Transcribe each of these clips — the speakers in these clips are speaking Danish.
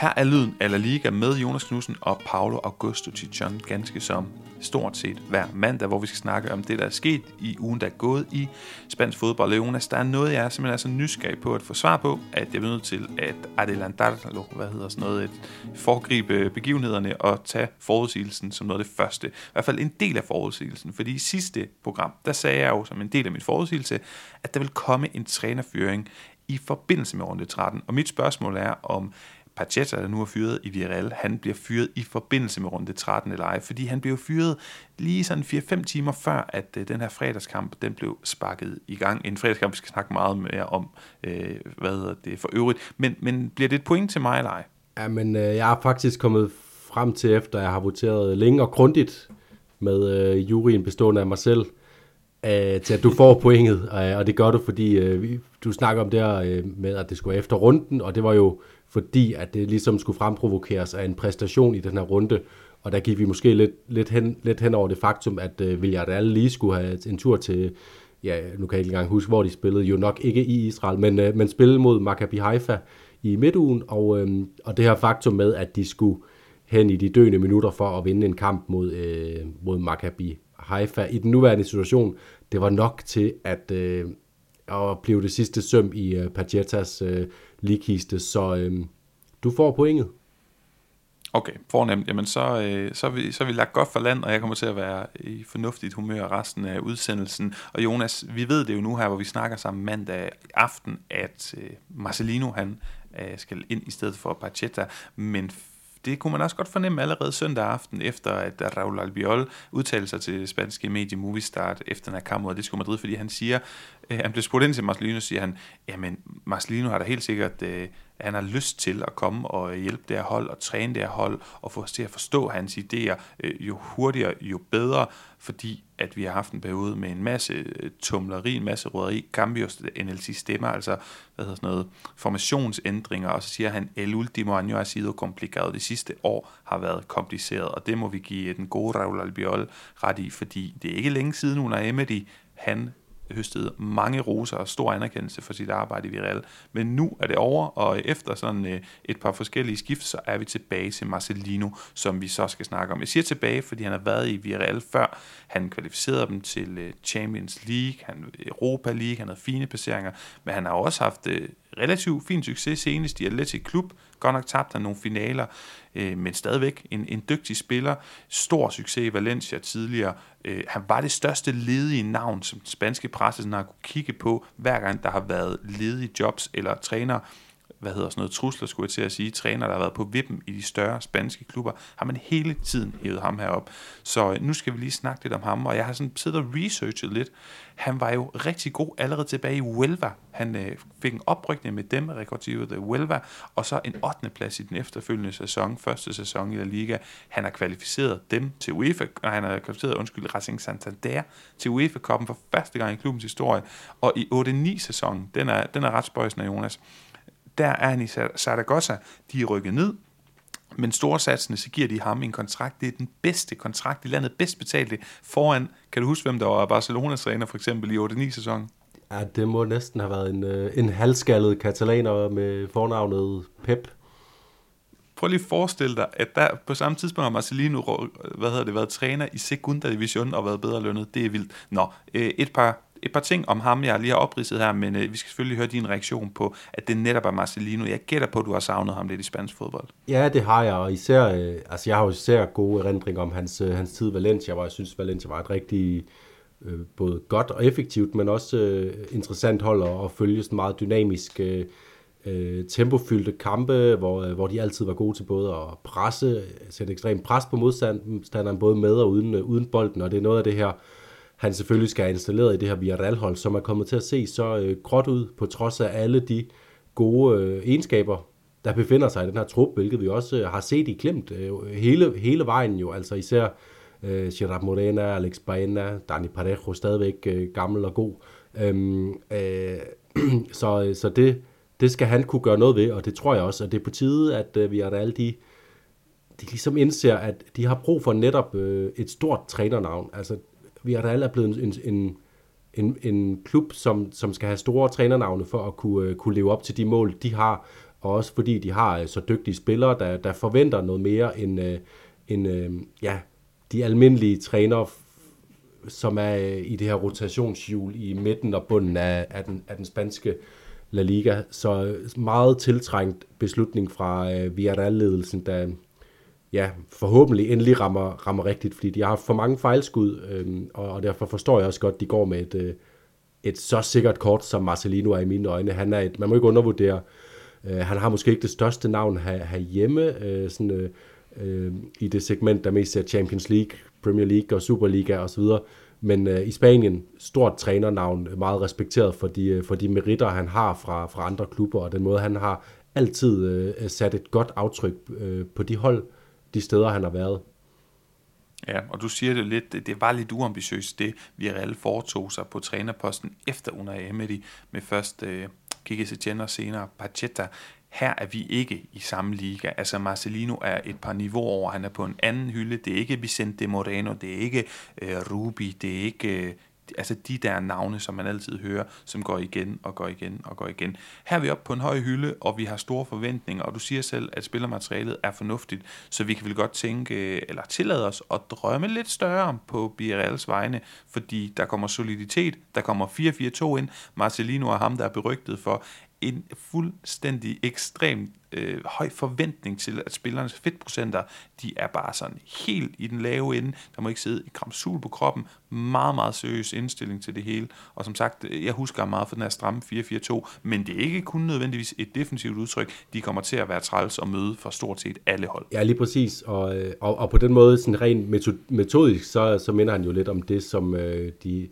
Her er lyden af La Liga med Jonas Knudsen og Paolo Augusto Tichon, ganske som stort set hver mandag, hvor vi skal snakke om det, der er sket i ugen, der er gået i spansk fodbold. Jonas, der er noget, jeg er simpelthen er så nysgerrig på at få svar på, at jeg er nødt til at adelantar, hvad hedder sådan noget, at foregribe begivenhederne og tage forudsigelsen som noget af det første. I hvert fald en del af forudsigelsen, fordi i sidste program, der sagde jeg jo som en del af min forudsigelse, at der vil komme en trænerføring i forbindelse med runde 13. Og mit spørgsmål er, om Pacheta, der nu er fyret i Villarreal, han bliver fyret i forbindelse med runde 13 eller ej, fordi han blev fyret lige sådan 4-5 timer før, at øh, den her fredagskamp, den blev sparket i gang. En fredagskamp, vi skal snakke meget mere om, øh, hvad det for øvrigt. Men, men bliver det et point til mig eller ej? Ja, men øh, jeg er faktisk kommet frem til, efter jeg har voteret længe og grundigt med øh, juryen bestående af mig selv, øh, til at du får pointet, øh, og det gør du, fordi øh, du snakker om det her øh, med, at det skulle være efter runden, og det var jo fordi, at det ligesom skulle fremprovokeres af en præstation i den her runde, og der gik vi måske lidt, lidt, hen, lidt hen over det faktum, at øh, Villarreal lige skulle have en tur til, ja, nu kan jeg ikke engang huske, hvor de spillede, jo nok ikke i Israel, men, øh, men spillede mod Maccabi Haifa i midtugen, og, øh, og det her faktum med, at de skulle hen i de døende minutter for at vinde en kamp mod, øh, mod Maccabi Haifa i den nuværende situation, det var nok til at, øh, at blive det sidste søm i øh, Pagetas øh, ligkiste, så øh, du får pointet. Okay, fornemt. Jamen, så, øh, så, er vi, så er vi lagt godt for land, og jeg kommer til at være i fornuftigt humør resten af udsendelsen. Og Jonas, vi ved det jo nu her, hvor vi snakker sammen mandag aften, at øh, Marcelino han øh, skal ind i stedet for Pacheta, men det kunne man også godt fornemme allerede søndag aften, efter at Raul Albiol udtalte sig til spanske medie Movistart efter den her kamp mod Madrid, fordi han siger, Øh, han blev spurgt ind til Marcelino, siger han, jamen Marcelino har da helt sikkert, øh, han har lyst til at komme og øh, hjælpe det her hold og træne det her hold og få os til at forstå hans idéer, øh, jo hurtigere, jo bedre, fordi at vi har haft en periode med en masse øh, tumleri, en masse råderi, Cambios NLC stemmer, altså hvad hedder sådan noget, formationsændringer, og så siger han, el último año ha sido complicado, det sidste år har været kompliceret, og det må vi give den gode Raul Albiol ret i, fordi det er ikke længe siden, under Emery, han høstet mange roser og stor anerkendelse for sit arbejde i Villarreal. Men nu er det over, og efter sådan øh, et par forskellige skift, så er vi tilbage til Marcelino, som vi så skal snakke om. Jeg siger tilbage, fordi han har været i Villarreal før. Han kvalificerede dem til øh, Champions League, han Europa League, han havde fine placeringer, men han har også haft øh, relativt fin succes senest i Atletic Klub. Godt nok tabt han nogle finaler, øh, men stadigvæk en, en dygtig spiller. Stor succes i Valencia tidligere. Øh, han var det største ledige navn, som den spanske presse har kunne kigge på, hver gang der har været ledige jobs eller træner hvad hedder sådan noget, trusler, skulle jeg til at sige, træner, der har været på vippen i de større spanske klubber, har man hele tiden hævet ham herop. Så øh, nu skal vi lige snakke lidt om ham, og jeg har sådan siddet og researchet lidt. Han var jo rigtig god allerede tilbage i Huelva. Han øh, fik en oprykning med dem, Rekordivet øh, Huelva, og så en 8. plads i den efterfølgende sæson, første sæson i La Liga. Han har kvalificeret dem til UEFA, nej, han har kvalificeret, undskyld, Racing Santander til UEFA-koppen for første gang i klubbens historie, og i 8-9 sæsonen, den er, den er ret spøjsende, Jonas der er han i Zaragoza. De er rykket ned, men storsatsende, så giver de ham en kontrakt. Det er den bedste kontrakt i landet, bedst betalte foran. Kan du huske, hvem der var Barcelonas træner for eksempel i 8-9 sæsonen? Ja, det må næsten have været en, øh, en halvskaldet katalaner med fornavnet Pep. Prøv lige at forestille dig, at der på samme tidspunkt har Marcelino hvad hedder det, været træner i Segunda Division og været bedre lønnet. Det er vildt. Nå, øh, et par et par ting om ham, jeg lige har opridset her, men øh, vi skal selvfølgelig høre din reaktion på, at det netop er Marcelino. Jeg gætter på, at du har savnet ham lidt i spansk fodbold. Ja, det har jeg, og især, øh, altså jeg har jo især gode erindringer om hans, øh, hans tid i Valencia, hvor jeg synes, Valencia var et rigtig øh, både godt og effektivt, men også øh, interessant hold at, at følge sådan meget dynamisk øh, øh, tempofyldte kampe, hvor, øh, hvor de altid var gode til både at presse, sætte ekstremt pres på modstanderen, både med og uden, øh, uden bolden, og det er noget af det her, han selvfølgelig skal have installeret i det her Villarreal-hold, som er kommet til at se så øh, gråt ud, på trods af alle de gode øh, egenskaber, der befinder sig i den her trup, hvilket vi også øh, har set i klemt øh, hele, hele vejen jo, altså især øh, Gerard Morena, Alex Baena, Dani Parejo, stadigvæk øh, gammel og god. Øhm, øh, så øh, så det, det skal han kunne gøre noget ved, og det tror jeg også, at det er på tide, at øh, vi har alle de de ligesom indser, at de har brug for netop øh, et stort trænernavn. Altså, vi er er blevet en, en, en, en klub, som, som skal have store trænernavne for at kunne, øh, kunne leve op til de mål, de har. og også fordi de har øh, så dygtige spillere, der, der forventer noget mere end, øh, end ja, de almindelige trænere, som er i det her rotationshjul i midten og bunden af, af, den, af den spanske La Liga. Så meget tiltrængt beslutning fra Villarreal-ledelsen, der ja, forhåbentlig endelig rammer, rammer rigtigt, fordi de har haft for mange fejlskud, øh, og, og derfor forstår jeg også godt, at de går med et, øh, et så sikkert kort, som Marcelino er i mine øjne. Han er et, man må ikke undervurdere, øh, han har måske ikke det største navn her, herhjemme, øh, sådan, øh, øh, i det segment, der mest er Champions League, Premier League og Superliga osv., men øh, i Spanien, stort trænernavn, meget respekteret for de, øh, for de meritter, han har fra, fra andre klubber, og den måde, han har altid øh, sat et godt aftryk øh, på de hold, de steder, han har været. Ja, og du siger det lidt, det var lidt uambitiøst, det Villarreal foretog sig på trænerposten efter under Emery, med først øh, Kike Setien og senere Pacheta. Her er vi ikke i samme liga. Altså Marcelino er et par niveauer over. Han er på en anden hylde. Det er ikke Vicente Moreno, det er ikke øh, Rubi, det er ikke øh, altså de der navne, som man altid hører, som går igen og går igen og går igen. Her er vi oppe på en høj hylde, og vi har store forventninger, og du siger selv, at spillermaterialet er fornuftigt, så vi kan vel godt tænke, eller tillade os at drømme lidt større på BRL's vegne, fordi der kommer soliditet, der kommer 4-4-2 ind, Marcelino er ham, der er berygtet for, en fuldstændig ekstremt øh, høj forventning til, at spillernes fedtprocenter, de er bare sådan helt i den lave ende. Der må ikke sidde i kramsul på kroppen. Meget, meget seriøs indstilling til det hele. Og som sagt, øh, jeg husker meget for den her stramme 4-4-2, men det er ikke kun nødvendigvis et defensivt udtryk. De kommer til at være træls og møde for stort set alle hold. Ja, lige præcis. Og, øh, og, og på den måde, sådan rent metodisk, så, så minder han jo lidt om det, som øh, de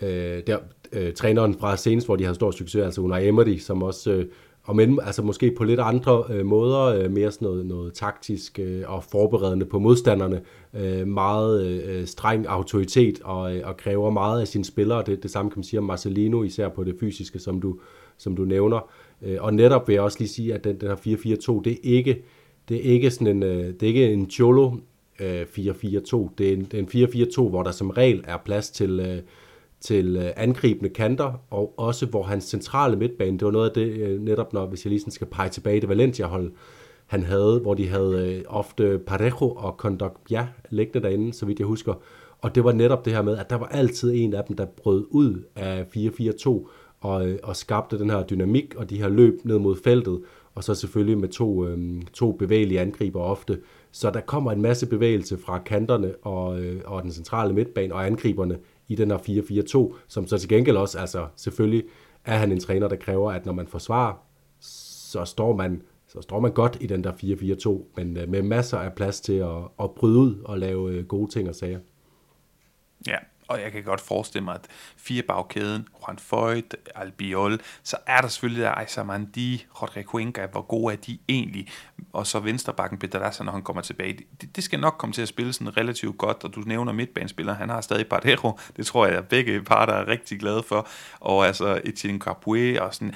øh, der, øh, træneren fra senest, hvor de havde stor succes, altså Unai Emery, som også, øh, om end, altså måske på lidt andre øh, måder, øh, mere sådan noget, noget taktisk øh, og forberedende på modstanderne, øh, meget øh, streng autoritet og, øh, og kræver meget af sine spillere. Det, det samme kan man sige om Marcelino, især på det fysiske, som du, som du nævner. Øh, og netop vil jeg også lige sige, at den, den her 4-4-2, det er ikke, det er ikke sådan en, øh, det er ikke en cholo øh, 4-4-2. Det er en, det er en 4-4-2, hvor der som regel er plads til... Øh, til øh, angribende kanter, og også hvor hans centrale midtbane, det var noget af det, øh, netop når, hvis jeg lige sådan skal pege tilbage det Valencia-hold, han havde, hvor de havde øh, ofte Parejo og Kondogbia liggende derinde, så vidt jeg husker. Og det var netop det her med, at der var altid en af dem, der brød ud af 4-4-2 og, og skabte den her dynamik og de her løb ned mod feltet, og så selvfølgelig med to, øh, to bevægelige angriber ofte. Så der kommer en masse bevægelse fra kanterne og, øh, og den centrale midtbane og angriberne i den her 4-4-2, som så til gengæld også, altså selvfølgelig er han en træner, der kræver, at når man forsvarer, så står man, så står man godt i den der 4-4-2, men øh, med masser af plads til at, at bryde ud og lave øh, gode ting og sager. Ja, og jeg kan godt forestille mig, at fire bagkæden, Juan Foyt, Albiol, så er der selvfølgelig der Aysamandi, Rodrigo Cuenca, hvor gode er de egentlig, og så venstrebakken Pedraza, når han kommer tilbage. Det, det, skal nok komme til at spille sådan relativt godt, og du nævner midtbanespiller, han har stadig Bardero, det tror jeg, at begge parter er rigtig glade for, og altså Etienne Capoue og sådan,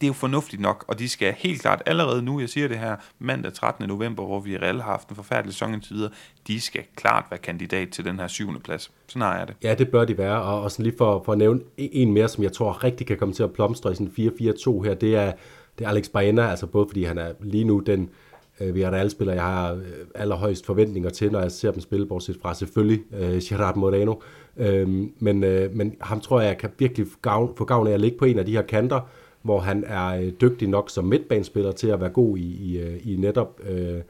det er jo fornuftigt nok, og de skal helt klart allerede nu, jeg siger det her, mandag 13. november, hvor vi reelt har haft en forfærdelig sæson indtil videre, de skal klart være kandidat til den her syvende plads. Sådan har jeg det. Ja, det bør de være, og, og sådan lige for, for at nævne en mere, som jeg tror rigtig kan komme til at plomstre i sådan 4-4-2 her, det er, det er Alex Baena, altså både fordi han er lige nu den, øh, vi er alle jeg har øh, allerhøjst forventninger til, når jeg ser dem spille, bortset fra selvfølgelig øh, Gerard Moreno. Øh, men, øh, men ham tror jeg kan virkelig gavn, få gavn af at ligge på en af de her kanter, hvor han er øh, dygtig nok som midtbanespiller til at være god i, i, øh, i netop øh,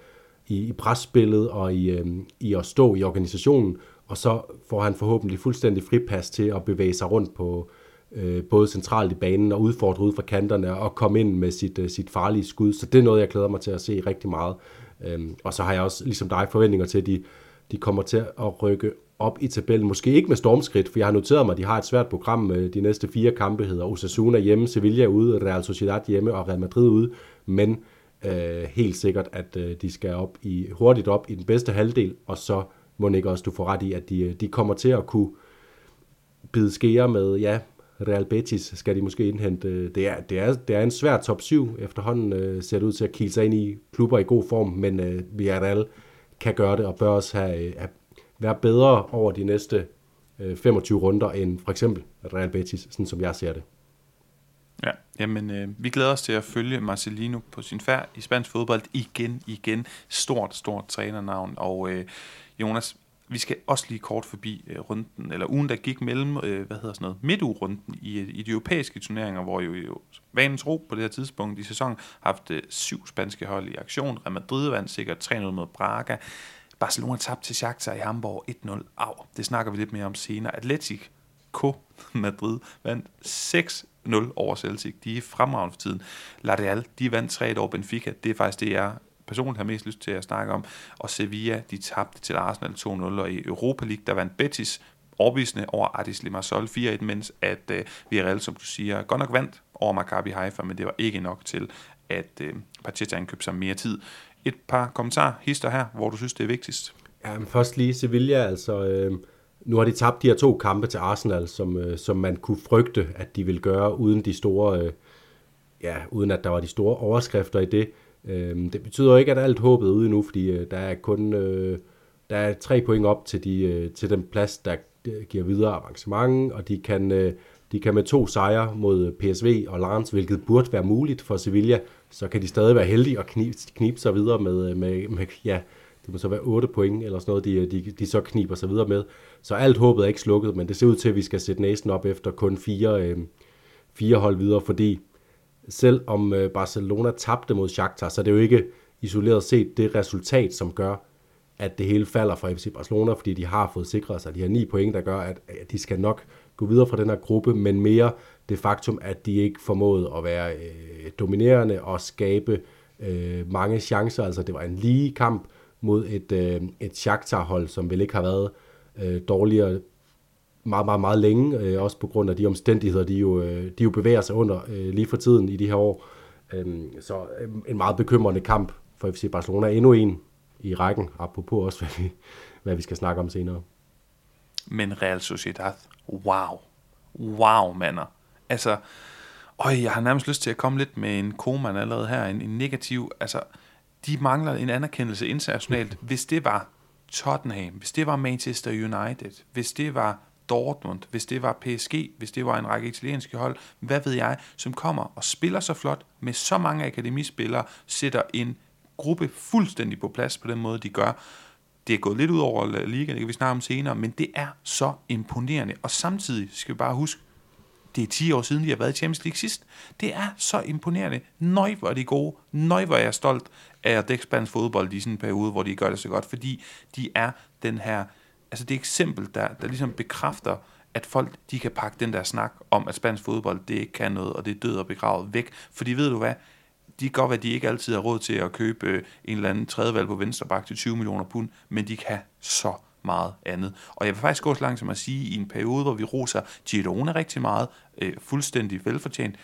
i, i presspillet og i, øh, i at stå i organisationen, og så får han forhåbentlig fuldstændig fripas til at bevæge sig rundt på øh, både centralt i banen og udfordre ud fra kanterne og komme ind med sit, øh, sit farlige skud. Så det er noget, jeg glæder mig til at se rigtig meget. Øh, og så har jeg også, ligesom dig, forventninger til, at de, de kommer til at rykke op i tabellen. Måske ikke med stormskridt, for jeg har noteret mig, at de har et svært program. med De næste fire kampe hedder Osasuna hjemme, Sevilla ude, Real Sociedad hjemme og Real Madrid ude. Men øh, helt sikkert, at øh, de skal op i, hurtigt op i den bedste halvdel, og så må ikke også du får ret i, at de, øh, de kommer til at kunne bide skære med, ja, Real Betis skal de måske indhente. Det er, det er, det er en svær top 7 efterhånden, øh, ser det ud til at kigge sig ind i klubber i god form, men øh, Villarreal kan gøre det og bør også have, øh, have være bedre over de næste øh, 25 runder end for eksempel Real Betis, sådan som jeg ser det. Ja, jamen øh, vi glæder os til at følge Marcelino på sin færd i spansk fodbold igen, igen. Stort, stort trænernavn. Og øh, Jonas, vi skal også lige kort forbi øh, runden, eller ugen, der gik mellem, øh, hvad hedder sådan noget, midtugrunden i, øh, i de europæiske turneringer, hvor jo, jo vanens ro på det her tidspunkt i sæsonen har haft øh, syv spanske hold i aktion. Real Madrid vandt sikkert 3-0 mod Braga. Barcelona tabte til Shakhtar i Hamburg 1-0. Au, det snakker vi lidt mere om senere. Atletico Madrid vandt 6-0 over Celtic. De er fremragende for tiden. La Real, de vandt 3 over Benfica. Det er faktisk det, jeg personligt har mest lyst til at snakke om. Og Sevilla, de tabte til Arsenal 2-0, og i Europa League, der vandt Betis overbevisende over Addis Limassol 4-1, mens at øh, Villarreal, som du siger, godt nok vandt over Maccabi Haifa, men det var ikke nok til, at øh, Pacheta købte sig mere tid. Et par kommentarer, hister her, hvor du synes, det er vigtigst. Ja, men først lige Sevilla, altså... Øh, nu har de tabt de her to kampe til Arsenal, som, øh, som man kunne frygte, at de ville gøre, uden de store... Øh, ja, uden at der var de store overskrifter i det. Øh, det betyder jo ikke, at alt håbet er ude nu, fordi øh, der er kun øh, der er tre point op til, de, øh, til den plads, der giver videre avancement, og de kan, øh, de kan med to sejre mod PSV og Lens, hvilket burde være muligt for Sevilla, så kan de stadig være heldige og knibe, knibe sig videre med, øh, med, med ja, det må så være 8 point eller sådan noget, de, øh, de, de så kniber sig videre med. Så alt håbet er ikke slukket, men det ser ud til, at vi skal sætte næsen op efter kun fire, øh, fire hold videre, fordi selv om øh, Barcelona tabte mod Shakhtar, så er det jo ikke isoleret set det resultat, som gør, at det hele falder for FC Barcelona, fordi de har fået sikret sig de her ni point, der gør, at, at de skal nok gå videre fra den her gruppe, men mere det faktum, at de ikke formåede at være øh, dominerende og skabe øh, mange chancer. Altså det var en lige kamp mod et, øh, et Shakhtar-hold, som vel ikke har været øh, dårligere meget, meget, meget længe, øh, også på grund af de omstændigheder, de jo, øh, de jo bevæger sig under øh, lige for tiden i de her år. Øh, så øh, en meget bekymrende kamp for FC Barcelona. Endnu en i rækken, apropos også, hvad vi, hvad vi skal snakke om senere. Men Real Sociedad, wow. Wow, mander. Altså, øj, jeg har nærmest lyst til at komme lidt med en koman allerede her, en, en negativ, altså, de mangler en anerkendelse internationalt. Hvis det var Tottenham, hvis det var Manchester United, hvis det var Dortmund, hvis det var PSG, hvis det var en række italienske hold, hvad ved jeg, som kommer og spiller så flot med så mange akademispillere, sætter en gruppe fuldstændig på plads på den måde, de gør. Det er gået lidt ud over ligaen, det kan vi snakke om senere, men det er så imponerende. Og samtidig skal vi bare huske, det er 10 år siden, de har været i Champions League sidst. Det er så imponerende. Nøj, hvor er de gode. Nøj, hvor er jeg stolt af at dække spansk fodbold i sådan en periode, hvor de gør det så godt, fordi de er den her, altså det eksempel, der, der ligesom bekræfter, at folk de kan pakke den der snak om, at spansk fodbold det ikke kan noget, og det er død og begravet væk. Fordi ved du hvad, de kan godt være, at de ikke altid har råd til at købe øh, en eller anden tredjevalg på venstre bak til 20 millioner pund, men de kan så meget andet. Og jeg vil faktisk gå så langt som at sige, at i en periode, hvor vi roser Girona rigtig meget, øh, fuldstændig velfortjent,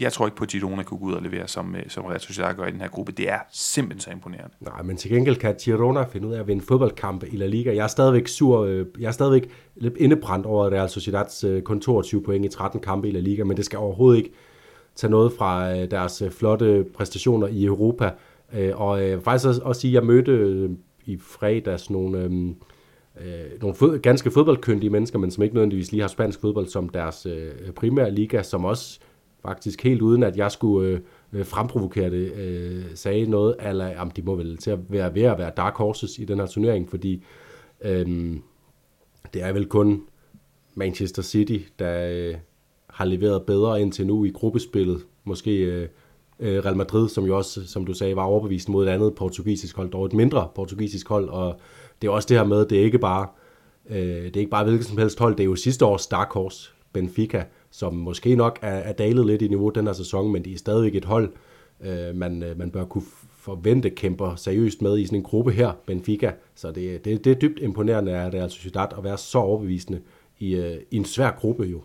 jeg tror ikke på, at Girona kunne gå ud og levere, som, øh, som Real Sociedad gør i den her gruppe. Det er simpelthen så imponerende. Nej, men til gengæld kan Girona finde ud af at vinde fodboldkampe i La Liga. Jeg er stadigvæk sur, øh, jeg er stadigvæk lidt indebrændt over Real Sociedads øh, kun 22 point i 13 kampe i La Liga, men det skal overhovedet ikke tage noget fra øh, deres øh, flotte præstationer i Europa. Øh, og øh, faktisk også, også sige, at jeg mødte øh, i fredags nogle... Øh, øh, nogle fod, ganske fodboldkyndige mennesker, men som ikke nødvendigvis lige har spansk fodbold som deres øh, primære liga, som også faktisk helt uden at jeg skulle øh, fremprovokere det, øh, sagde noget, eller om de må vel til at være ved at være dark horses i den her turnering, fordi øh, det er vel kun Manchester City, der øh, har leveret bedre indtil nu i gruppespillet. Måske øh, øh, Real Madrid, som jo også, som du sagde, var overbevist mod et andet portugisisk hold, dog et mindre portugisisk hold, og det er også det her med, det er ikke bare, øh, det er ikke bare hvilket som helst hold, det er jo sidste års Dark Horse, Benfica, som måske nok er, er dalet lidt i niveau den her sæson, men de er stadigvæk et hold, øh, man, øh, man bør kunne forvente kæmper seriøst med i sådan en gruppe her, Benfica. Så det, det, det er dybt imponerende er det altså Ciudad at være så overbevisende i, øh, i en svær gruppe jo.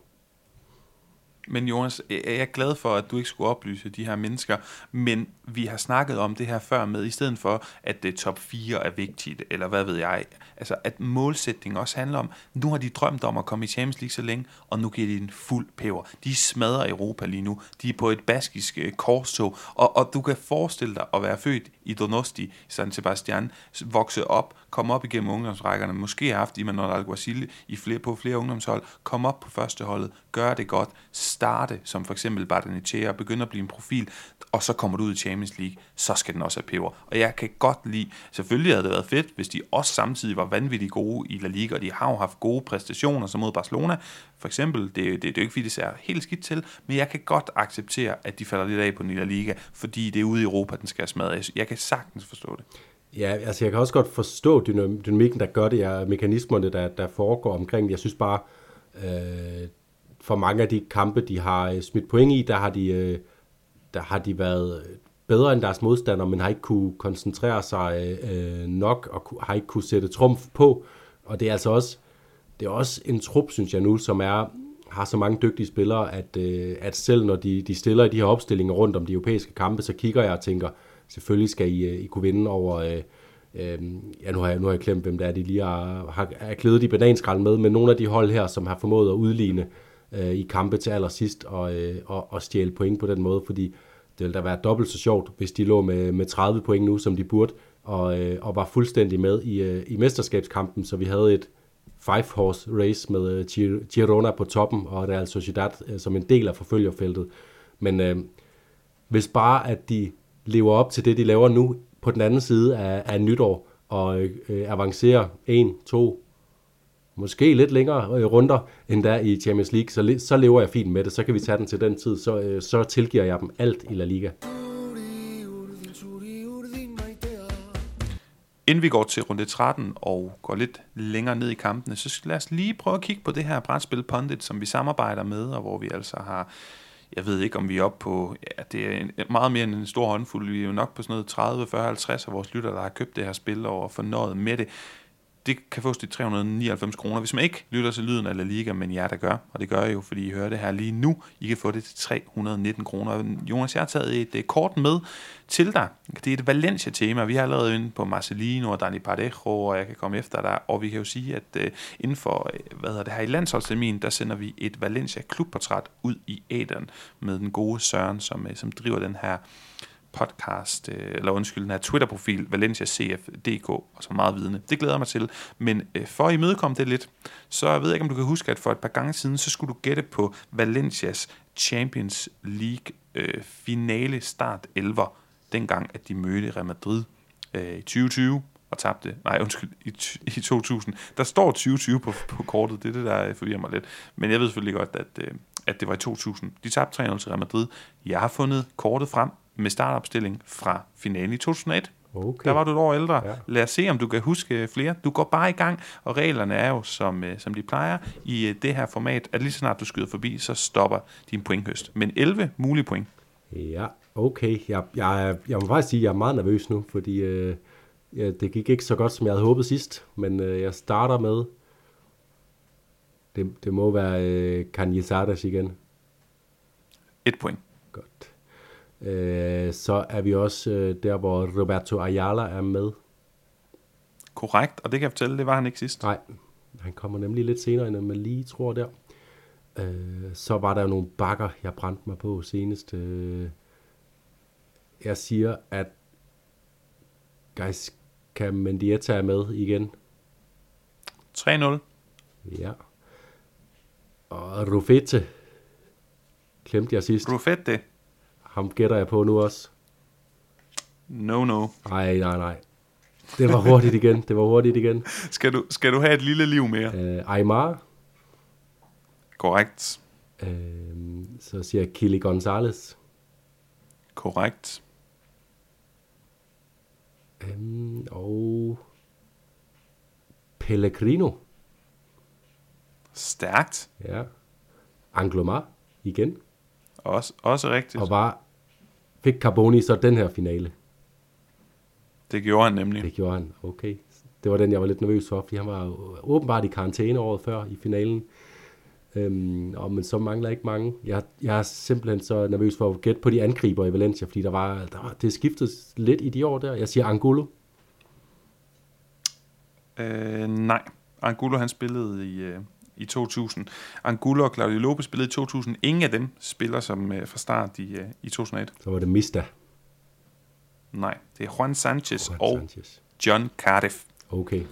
Men Jonas, jeg er glad for, at du ikke skulle oplyse de her mennesker, men vi har snakket om det her før med, i stedet for, at det top 4 er vigtigt, eller hvad ved jeg, altså at målsætningen også handler om, nu har de drømt om at komme i Champions League så længe, og nu giver de en fuld peber. De smadrer Europa lige nu. De er på et baskisk øh, korstog, og, og du kan forestille dig at være født i Donosti, San Sebastian, vokse op, komme op igennem ungdomsrækkerne, måske have haft Imanol Alguacil i flere, på flere ungdomshold, komme op på førsteholdet, gøre det godt, starte, som for eksempel Bardenechea, og begynde at blive en profil, og så kommer du ud i Champions League, så skal den også have peber. Og jeg kan godt lide, selvfølgelig havde det været fedt, hvis de også samtidig var vanvittigt gode i La Liga, og de har jo haft gode præstationer, som mod Barcelona, for eksempel. Det, det, det er jo ikke, fordi det ser helt skidt til, men jeg kan godt acceptere, at de falder lidt af på den La Liga, fordi det er ude i Europa, den skal smadre. Jeg kan sagtens forstå det. Ja, altså jeg kan også godt forstå dynamikken, der gør det, og mekanismerne, der, der foregår omkring det. Jeg synes bare, øh, for mange af de kampe, de har øh, smidt point i, der har de, øh, der har de været øh, bedre end deres modstandere, men har ikke kunne koncentrere sig øh, nok, og har ikke kunne sætte trumf på. Og det er altså også, det er også en trup, synes jeg nu, som er har så mange dygtige spillere, at, øh, at selv når de, de stiller i de her opstillinger rundt om de europæiske kampe, så kigger jeg og tænker, selvfølgelig skal I, I kunne vinde over... Øh, øh, ja, nu har, jeg, nu har jeg klemt, hvem det er, de lige har, har, har klædet i bananskrald med, men nogle af de hold her, som har formået at udligne øh, Øh, i kampe til allersidst og, øh, og, og stjæle point på den måde, fordi det ville da være dobbelt så sjovt, hvis de lå med, med 30 point nu, som de burde, og, øh, og var fuldstændig med i, øh, i mesterskabskampen, så vi havde et five-horse race med øh, Girona på toppen og Real Sociedad øh, som en del af forfølgerfeltet. Men øh, hvis bare at de lever op til det, de laver nu på den anden side af, af nytår, og øh, øh avancerer en, to, måske lidt længere øh, runder end der i Champions League, så, så lever jeg fint med det. Så kan vi tage den til den tid, så, øh, så tilgiver jeg dem alt i La Liga. Inden vi går til runde 13 og går lidt længere ned i kampene, så lad os lige prøve at kigge på det her brætspil Pundit, som vi samarbejder med, og hvor vi altså har jeg ved ikke, om vi er oppe på, ja, det er en, meget mere end en stor håndfuld. Vi er jo nok på sådan noget 30, 40, 50 af vores lytter, der har købt det her spil og fornøjet med det. Det kan fås til 399 kroner. Hvis man ikke lytter til lyden af La Liga, men jer der gør, og det gør I jo, fordi I hører det her lige nu, I kan få det til 319 kroner. Jonas, jeg har taget et, kort med til dig. Det er et Valencia-tema. Vi har allerede inde på Marcelino og Dani Parejo, og jeg kan komme efter dig. Og vi kan jo sige, at uh, inden for, øh, hvad hedder det her i landsholdstermin, der sender vi et Valencia-klubportræt ud i æderen med den gode Søren, som, uh, som driver den her podcast, øh, eller undskyld, den her Twitter-profil, Valencia CF.dk, og så altså meget vidne. Det glæder jeg mig til. Men øh, for at imødekomme det lidt, så ved jeg ikke, om du kan huske, at for et par gange siden, så skulle du gætte på Valencias Champions League øh, finale start 11, dengang at de mødte Real Madrid øh, i 2020 og tabte, nej undskyld, i, i 2000. Der står 2020 på, på kortet, det er det, der forvirrer mig lidt. Men jeg ved selvfølgelig godt, at, øh, at det var i 2000. De tabte 3-0 til Real Madrid. Jeg har fundet kortet frem, med startopstilling fra finalen i 2001. Okay. Der var du et år ældre. Ja. Lad os se, om du kan huske flere. Du går bare i gang, og reglerne er jo, som, øh, som de plejer i øh, det her format, at lige så snart du skyder forbi, så stopper din pointhøst. Men 11 mulige point. Ja, okay. Jeg, jeg, jeg må faktisk sige, at jeg er meget nervøs nu, fordi øh, ja, det gik ikke så godt, som jeg havde håbet sidst. Men øh, jeg starter med... Det, det må være øh, Kanye Sardas igen. Et point. Godt. Øh, så er vi også øh, der, hvor Roberto Ayala er med. Korrekt, og det kan jeg fortælle, det var han ikke sidst. Nej, han kommer nemlig lidt senere, end man lige tror der. Øh, så var der nogle bakker, jeg brændte mig på senest. Øh, jeg siger, at Guys Mendieta er med igen. 3-0. Ja. Og Rufete glemte jeg sidst. Rufete. Ham gætter jeg på nu også. No, no. Nej, nej, nej. Det var hurtigt igen. Det var hurtigt igen. skal, du, skal du have et lille liv mere? Uh, Aymar. Korrekt. Uh, så siger jeg Kili Gonzalez. Korrekt. Um, og Pellegrino. Stærkt. Ja. Anglomar igen. Også, også rigtigt. Og bare fik Carboni så den her finale. Det gjorde han nemlig. Det gjorde han, okay. Det var den, jeg var lidt nervøs for, fordi han var åbenbart i karantæne året før i finalen. Øhm, og men så mangler ikke mange. Jeg, jeg er simpelthen så nervøs for at gætte på de angriber i Valencia, fordi der var, der var, det skiftede lidt i de år der. Jeg siger Angulo. Øh, nej, Angulo han spillede i, øh, i 2000. Angulo og Claudio Lopez spillede i 2000. Ingen af dem spiller som uh, fra start i, uh, i 2001. Så var det Mista. Nej, det er Juan Sanchez Juan og Sanchez. John Cardiff. Okay,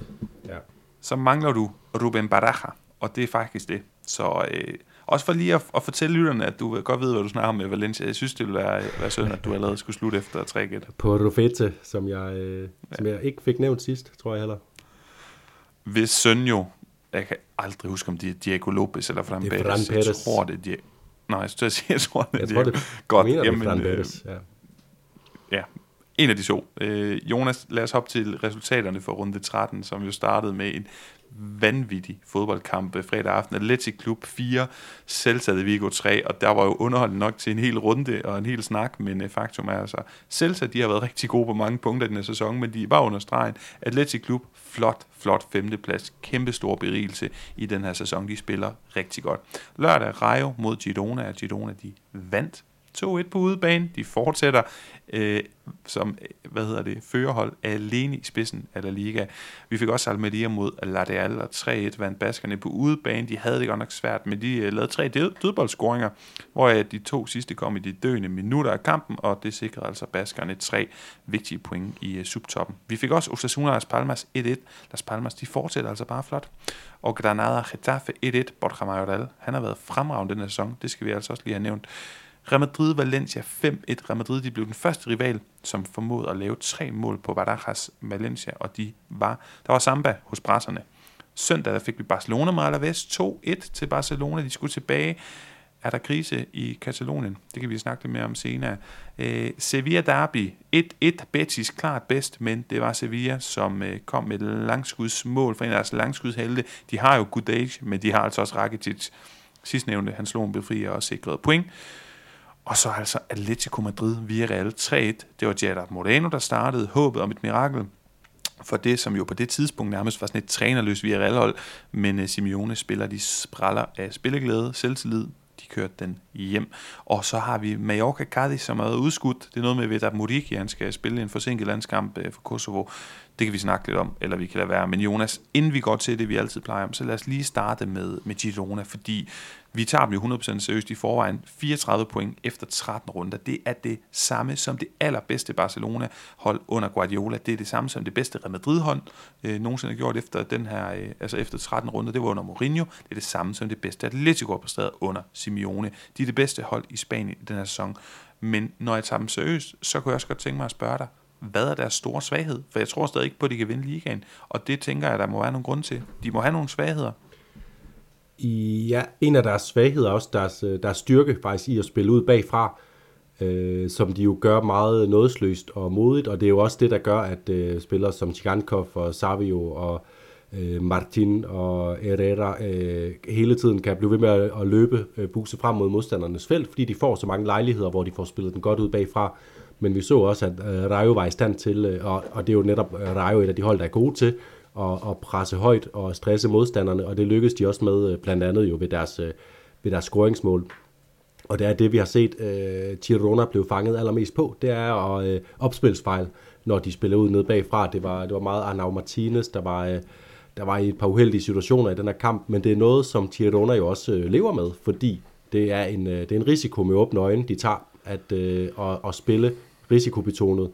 ja. Så mangler du Ruben Baraja, og det er faktisk det. Så, uh, Også for lige at, at fortælle lytterne, at du godt ved, hvad du snakker med Valencia. Jeg synes, det ville være, være synd, at du allerede skulle slutte efter 3-1. På Rufete, som jeg, øh, ja. som jeg ikke fik nævnt sidst, tror jeg heller. Hvis søn jo, jeg kan aldrig huske, om det er Diego Lopez eller Fran Det er Perez. Fran Jeg Perez. tror, det er Diego. Nej, jeg, jeg tror, det er Jeg tror, Diego. det Godt, mener, jamen, det er Fran øh, Perez, ja. Ja, en af de to. Øh, Jonas, lad os hoppe til resultaterne for runde 13, som jo startede med en vanvittig fodboldkamp øh, fredag aften. Atletic Klub 4, Celta de Vigo 3, og der var jo underholdt nok til en hel runde og en hel snak, men øh, faktum er altså, Celta de har været rigtig gode på mange punkter i den her sæson, men de var under stregen. Atletic Klub, flot, flot femteplads, kæmpe stor berigelse i den her sæson. De spiller rigtig godt. Lørdag Rayo mod Girona, og Girona de vandt 2-1 på udebane. De fortsætter øh, som, hvad hedder det, førerhold alene i spidsen af La Liga. Vi fik også Almeria mod La Real, og 3-1 vandt baskerne på udebane. De havde det godt nok svært, men de øh, lavede tre død, dødboldscoringer, hvor øh, de to sidste kom i de døende minutter af kampen, og det sikrede altså baskerne tre vigtige point i øh, subtoppen. Vi fik også Osasuna Las Palmas 1-1. Las Palmas, de fortsætter altså bare flot. Og Granada Getafe 1-1. Borja Mayoral, han har været fremragende den her sæson. Det skal vi altså også lige have nævnt. Real Madrid Valencia 5-1. Real Madrid de blev den første rival, som formåede at lave tre mål på Barajas Valencia, og de var, der var samba hos brasserne. Søndag der fik vi Barcelona med Alaves 2-1 til Barcelona. De skulle tilbage. Er der krise i Katalonien? Det kan vi snakke lidt mere om senere. Øh, Sevilla Derby 1-1. Betis klart bedst, men det var Sevilla, som øh, kom med et langskudsmål for en af deres langskudshelte. De har jo Gudage, men de har altså også Rakitic. Sidstnævnte, han slog en befrier og sikrede point. Og så altså Atletico Madrid via Real 3-1. Det var Gerard Moreno, der startede håbet om et mirakel for det, som jo på det tidspunkt nærmest var sådan et trænerløst via Real-hold, men uh, Simeone spiller, de spraller af spilleglæde, selvtillid, de kørte den hjem. Og så har vi Mallorca Cadiz, som er udskudt. Det er noget med Vedat Muriki, han skal spille en forsinket landskamp øh, for Kosovo. Det kan vi snakke lidt om, eller vi kan lade være. Men Jonas, inden vi går til det, vi altid plejer om, så lad os lige starte med, med Girona, fordi vi tager dem jo 100% seriøst i forvejen. 34 point efter 13 runder. Det er det samme som det allerbedste Barcelona-hold under Guardiola. Det er det samme som det bedste Real Madrid-hold øh, nogensinde har gjort efter den her, øh, altså efter 13 runder. Det var under Mourinho. Det er det samme som det bedste Atletico har præsteret under Simeone. De er det bedste hold i Spanien i den her sæson. Men når jeg tager dem seriøst, så kunne jeg også godt tænke mig at spørge dig, hvad er deres store svaghed? For jeg tror stadig ikke på, at de kan vinde ligaen. Og det tænker jeg, der må være nogle grund til. De må have nogle svagheder. I, ja, en af deres svagheder også deres, øh, deres styrke faktisk i at spille ud bagfra, øh, som de jo gør meget nådesløst og modigt, og det er jo også det, der gør, at øh, spillere som Chigankov og Savio og øh, Martin og Herrera øh, hele tiden kan blive ved med at, at løbe øh, buse frem mod modstandernes felt, fordi de får så mange lejligheder, hvor de får spillet den godt ud bagfra. Men vi så også, at øh, Rayo var i stand til, øh, og, og det er jo netop øh, Rayo et af de hold, der er gode til, og, og presse højt og stresse modstanderne, og det lykkedes de også med, øh, blandt andet jo ved deres, øh, ved deres scoringsmål. Og det er det, vi har set øh, Girona blev fanget allermest på, det er at øh, opspilsfejl, når de spiller ud ned bagfra. Det var, det var meget Arnau Martinez, der var, øh, der var i et par uheldige situationer i den her kamp, men det er noget, som Girona jo også øh, lever med, fordi det er en, øh, det er en risiko med åbne øjne, de tager at, øh, at, at spille risikobetonet.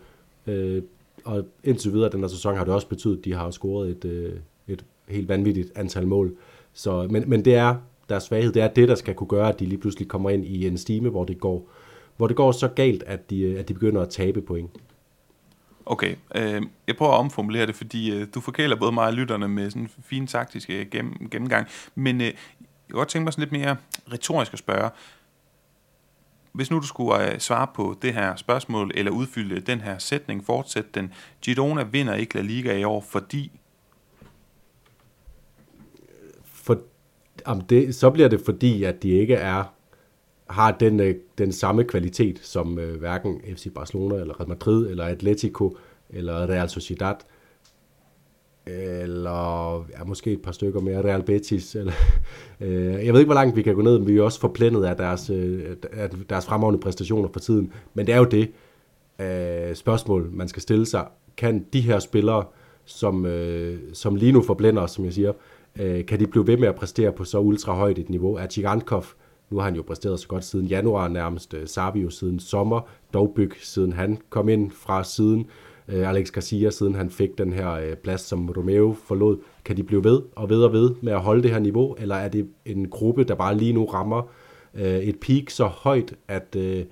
Øh, og indtil videre den her sæson har det også betydet, at de har scoret et, øh, et helt vanvittigt antal mål. Så, men, men det er deres svaghed, det er det, der skal kunne gøre, at de lige pludselig kommer ind i en stime, hvor det går, hvor det går så galt, at de, øh, at de begynder at tabe point. Okay, øh, jeg prøver at omformulere det, fordi øh, du forkæler både mig og lytterne med sådan en fin taktisk gennem, gennemgang, men øh, jeg kunne godt tænke mig sådan lidt mere retorisk at spørge, hvis nu du skulle øh, svare på det her spørgsmål, eller udfylde den her sætning, fortsæt den, Girona vinder ikke La Liga i år, fordi... For, om det, så bliver det fordi, at de ikke er har den, øh, den samme kvalitet som øh, hverken FC Barcelona, eller Real Madrid, eller Atletico, eller Real Sociedad, eller ja, måske et par stykker mere Real Betis. Eller, øh, jeg ved ikke, hvor langt vi kan gå ned, men vi er også forplændet af deres, øh, af deres fremragende præstationer for tiden. Men det er jo det øh, spørgsmål, man skal stille sig. Kan de her spillere, som, øh, som lige nu forblænder os, som jeg siger, øh, kan de blive ved med at præstere på så ultra højt et niveau? Er Chigankov, nu har han jo præsteret så godt siden januar nærmest, øh, Savio siden sommer, Dovbyk siden han kom ind fra siden, øh, Alex Garcia, siden han fik den her øh, plads, som Romeo forlod. Kan de blive ved og ved og ved med at holde det her niveau, eller er det en gruppe, der bare lige nu rammer øh, et peak så højt, at, øh,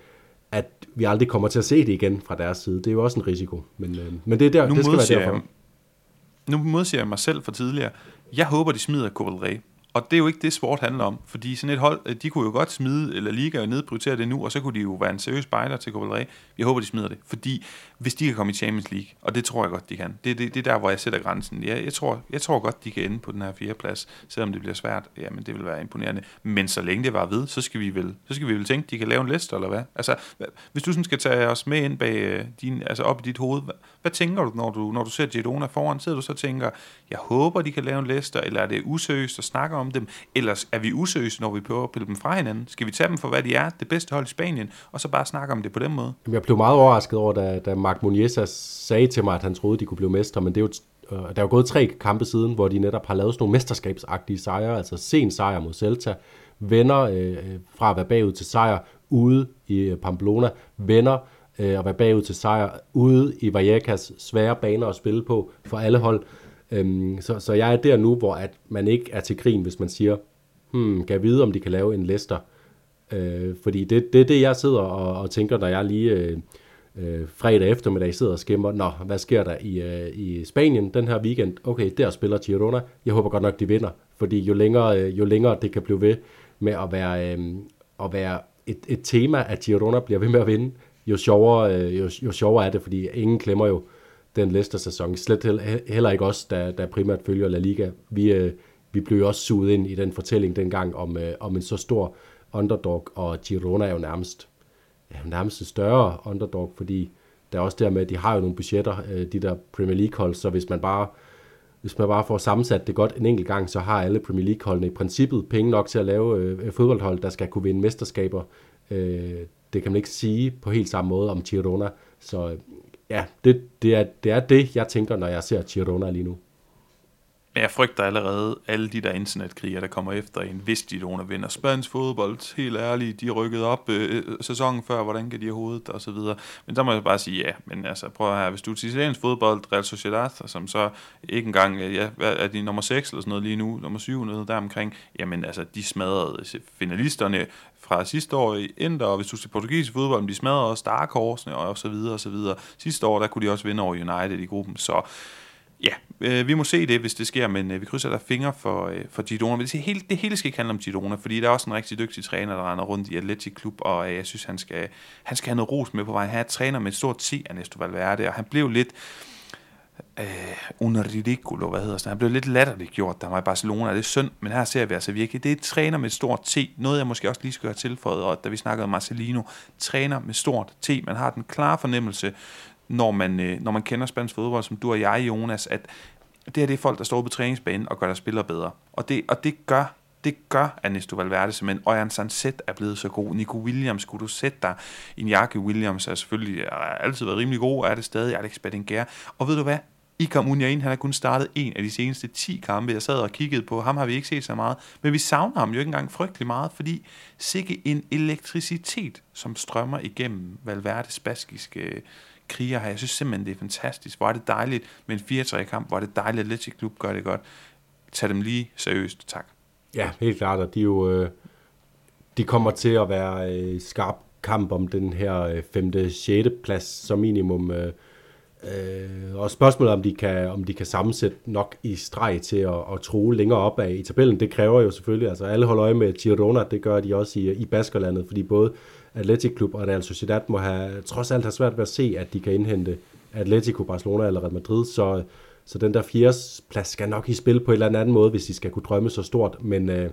at vi aldrig kommer til at se det igen fra deres side? Det er jo også en risiko, men, øh, men det er der, nu det skal være derfor. Jeg, nu modsiger jeg mig selv for tidligere. Jeg håber, de smider del og det er jo ikke det, sport handler om, fordi sådan et hold, øh, de kunne jo godt smide, eller Liga og nedprioritere det nu, og så kunne de jo være en seriøs spejder til Rey. Jeg håber, de smider det, fordi hvis de kan komme i Champions League, og det tror jeg godt, de kan, det, det, det er der, hvor jeg sætter grænsen. Jeg, jeg, tror, jeg tror godt, de kan ende på den her fjerde plads, selvom det bliver svært. Jamen, det vil være imponerende. Men så længe det var ved, så skal vi vel, så skal vi vel tænke, de kan lave en liste, eller hvad? Altså, hvis du sådan skal tage os med ind bag øh, din, altså op i dit hoved, hvad, hvad tænker du, når du, når du ser Girona foran? Sidder du så og tænker, jeg håber, de kan lave en liste, eller er det useriøst at snakke om dem? Eller er vi useriøse, når vi prøver at pille dem fra hinanden? Skal vi tage dem for, hvad de er, det bedste hold i Spanien, og så bare snakke om det på den måde? Jeg blev meget overrasket over, da, da Mark Muniesa sagde til mig, at han troede, de kunne blive mestre, men det er jo øh, der er jo gået tre kampe siden, hvor de netop har lavet sådan nogle mesterskabsagtige sejre, altså sen sejr mod Celta, vender øh, øh fra at være bagud til sejr ude i øh, Pamplona, vender øh, at være bagud til sejr ude i Vallecas svære baner at spille på for alle hold. Øhm, så, så jeg er der nu, hvor at man ikke er til grin, hvis man siger, hmm, kan jeg vide, om de kan lave en Leicester? Øh, fordi det, det det, jeg sidder og, og tænker, når jeg lige øh, øh, fredag eftermiddag sidder og skimmer, nå, hvad sker der i, øh, i Spanien den her weekend? Okay, der spiller Girona. Jeg håber godt nok, de vinder, fordi jo længere, øh, jo længere det kan blive ved med at være, øh, at være et, et tema, at Girona bliver ved med at vinde, jo sjovere, øh, jo, jo sjovere er det, fordi ingen klemmer jo den Leicester-sæson. Slet heller ikke os, der, der primært følger La Liga. Vi, øh, vi blev jo også suget ind i den fortælling dengang om, øh, om en så stor underdog, og Girona er jo nærmest, nærmest en større underdog, fordi der er også dermed, at de har jo nogle budgetter, øh, de der Premier League-hold, så hvis man bare hvis man bare får sammensat det godt en enkelt gang, så har alle Premier League-holdene i princippet penge nok til at lave øh, fodboldhold, der skal kunne vinde mesterskaber. Øh, det kan man ikke sige på helt samme måde om Girona. Så øh, ja, det, det, er, det er det, jeg tænker, når jeg ser Girona lige nu. Men jeg frygter allerede alle de der internetkriger, der kommer efter en, hvis de nogen vinder spansk fodbold. Helt ærligt, de er rykket op øh, øh sæsonen før, hvordan kan de i hovedet, og så videre. Men der må jeg bare sige ja. Men altså, prøv her, hvis du er til italiensk fodbold, Real Sociedad, som så ikke engang, øh, ja, er de nummer 6 eller sådan noget lige nu, nummer 7 nede der omkring, jamen altså, de smadrede øh, finalisterne fra sidste år i Inter, og hvis du ser portugisisk fodbold, de smadrede også Dark Horsene, og så videre, og så videre. Sidste år, der kunne de også vinde over United i gruppen, så Ja, øh, vi må se det, hvis det sker, men øh, vi krydser der fingre for, øh, for Girona. Men det, hele, det hele skal ikke handle om Girona, fordi der er også en rigtig dygtig træner, der render rundt i Atletic Klub, og øh, jeg synes, han skal, han skal have noget ros med på vejen. Han er træner med et stort T af Ernesto Valverde, og han blev lidt øh, un ridicolo, hvad hedder det? Han blev lidt latterligt gjort, der var i Barcelona, det er synd, men her ser vi altså virkelig, det er et træner med et stort T, noget jeg måske også lige skal have tilføjet, og da vi snakkede om Marcelino, træner med stort T, man har den klare fornemmelse, når man, øh, når man kender spansk fodbold, som du og jeg, Jonas, at det her det er folk, der står på træningsbanen og gør deres spillere bedre. Og det, og det gør det gør Ernesto Valverde simpelthen. Og Jan Sanset er blevet så god. Nico Williams, kunne du sætte dig Iñaki? Williams er selvfølgelig er altid været rimelig god, er det stadig Alex Bedinger. Og ved du hvad? Ikam Unjain, han har kun startet en af de seneste 10 kampe. Jeg sad og kiggede på ham, har vi ikke set så meget. Men vi savner ham jo ikke engang frygtelig meget, fordi sikke en elektricitet, som strømmer igennem Valverdes baskiske øh, kriger her. Jeg synes simpelthen, det er fantastisk. Hvor er det dejligt med en 4-3-kamp, hvor er det dejligt, at Atletic Klub gør det godt. Tag dem lige seriøst. Tak. Ja, helt klart, og de, jo, øh, de kommer til at være øh, skarp kamp om den her øh, 5. 6. plads som minimum. Øh, og spørgsmålet om de kan om de kan sammensætte nok i streg til at, at true længere op af i tabellen, det kræver jo selvfølgelig, altså alle holder øje med Girona, det gør de også i, i Baskerlandet, fordi både Atletic Klub og Real Sociedad må have, trods alt have svært ved at se, at de kan indhente Atletico, Barcelona eller Real Madrid, så, så den der fjerde plads skal nok i spil på en eller anden måde, hvis de skal kunne drømme så stort, men, øh,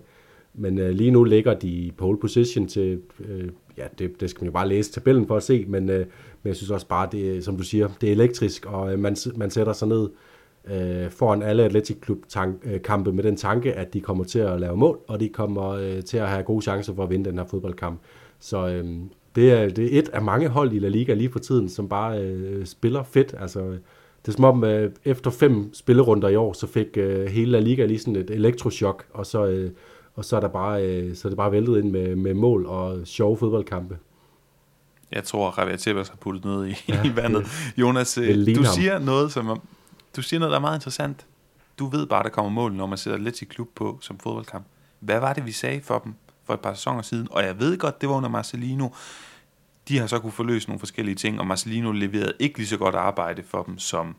men øh, lige nu ligger de i pole position til, øh, ja, det, det skal man jo bare læse tabellen for at se, men, øh, men jeg synes også bare, det, som du siger, det er elektrisk, og øh, man, man sætter sig ned øh, foran alle Atletic Klub-kampe øh, med den tanke, at de kommer til at lave mål, og de kommer øh, til at have gode chancer for at vinde den her fodboldkamp. Så øh, det, er, det er et af mange hold i La Liga lige for tiden, som bare øh, spiller fedt. Altså, det er som om, øh, efter fem spillerunder i år, så fik øh, hele La Liga lige sådan et elektroschok, og så, øh, og så er, der bare, øh, så er det bare væltet ind med, med mål og sjove fodboldkampe. Jeg tror, at Javier Tebas har puttet noget i, ja, i vandet. Jonas, øh, du siger noget, som du siger noget, der er meget interessant. Du ved bare, der kommer mål, når man sætter lidt i klub på som fodboldkamp. Hvad var det, vi sagde for dem for et par sæsoner siden? Og jeg ved godt, det var under Marcelino. De har så kunne forløse nogle forskellige ting, og Marcelino leverede ikke lige så godt arbejde for dem, som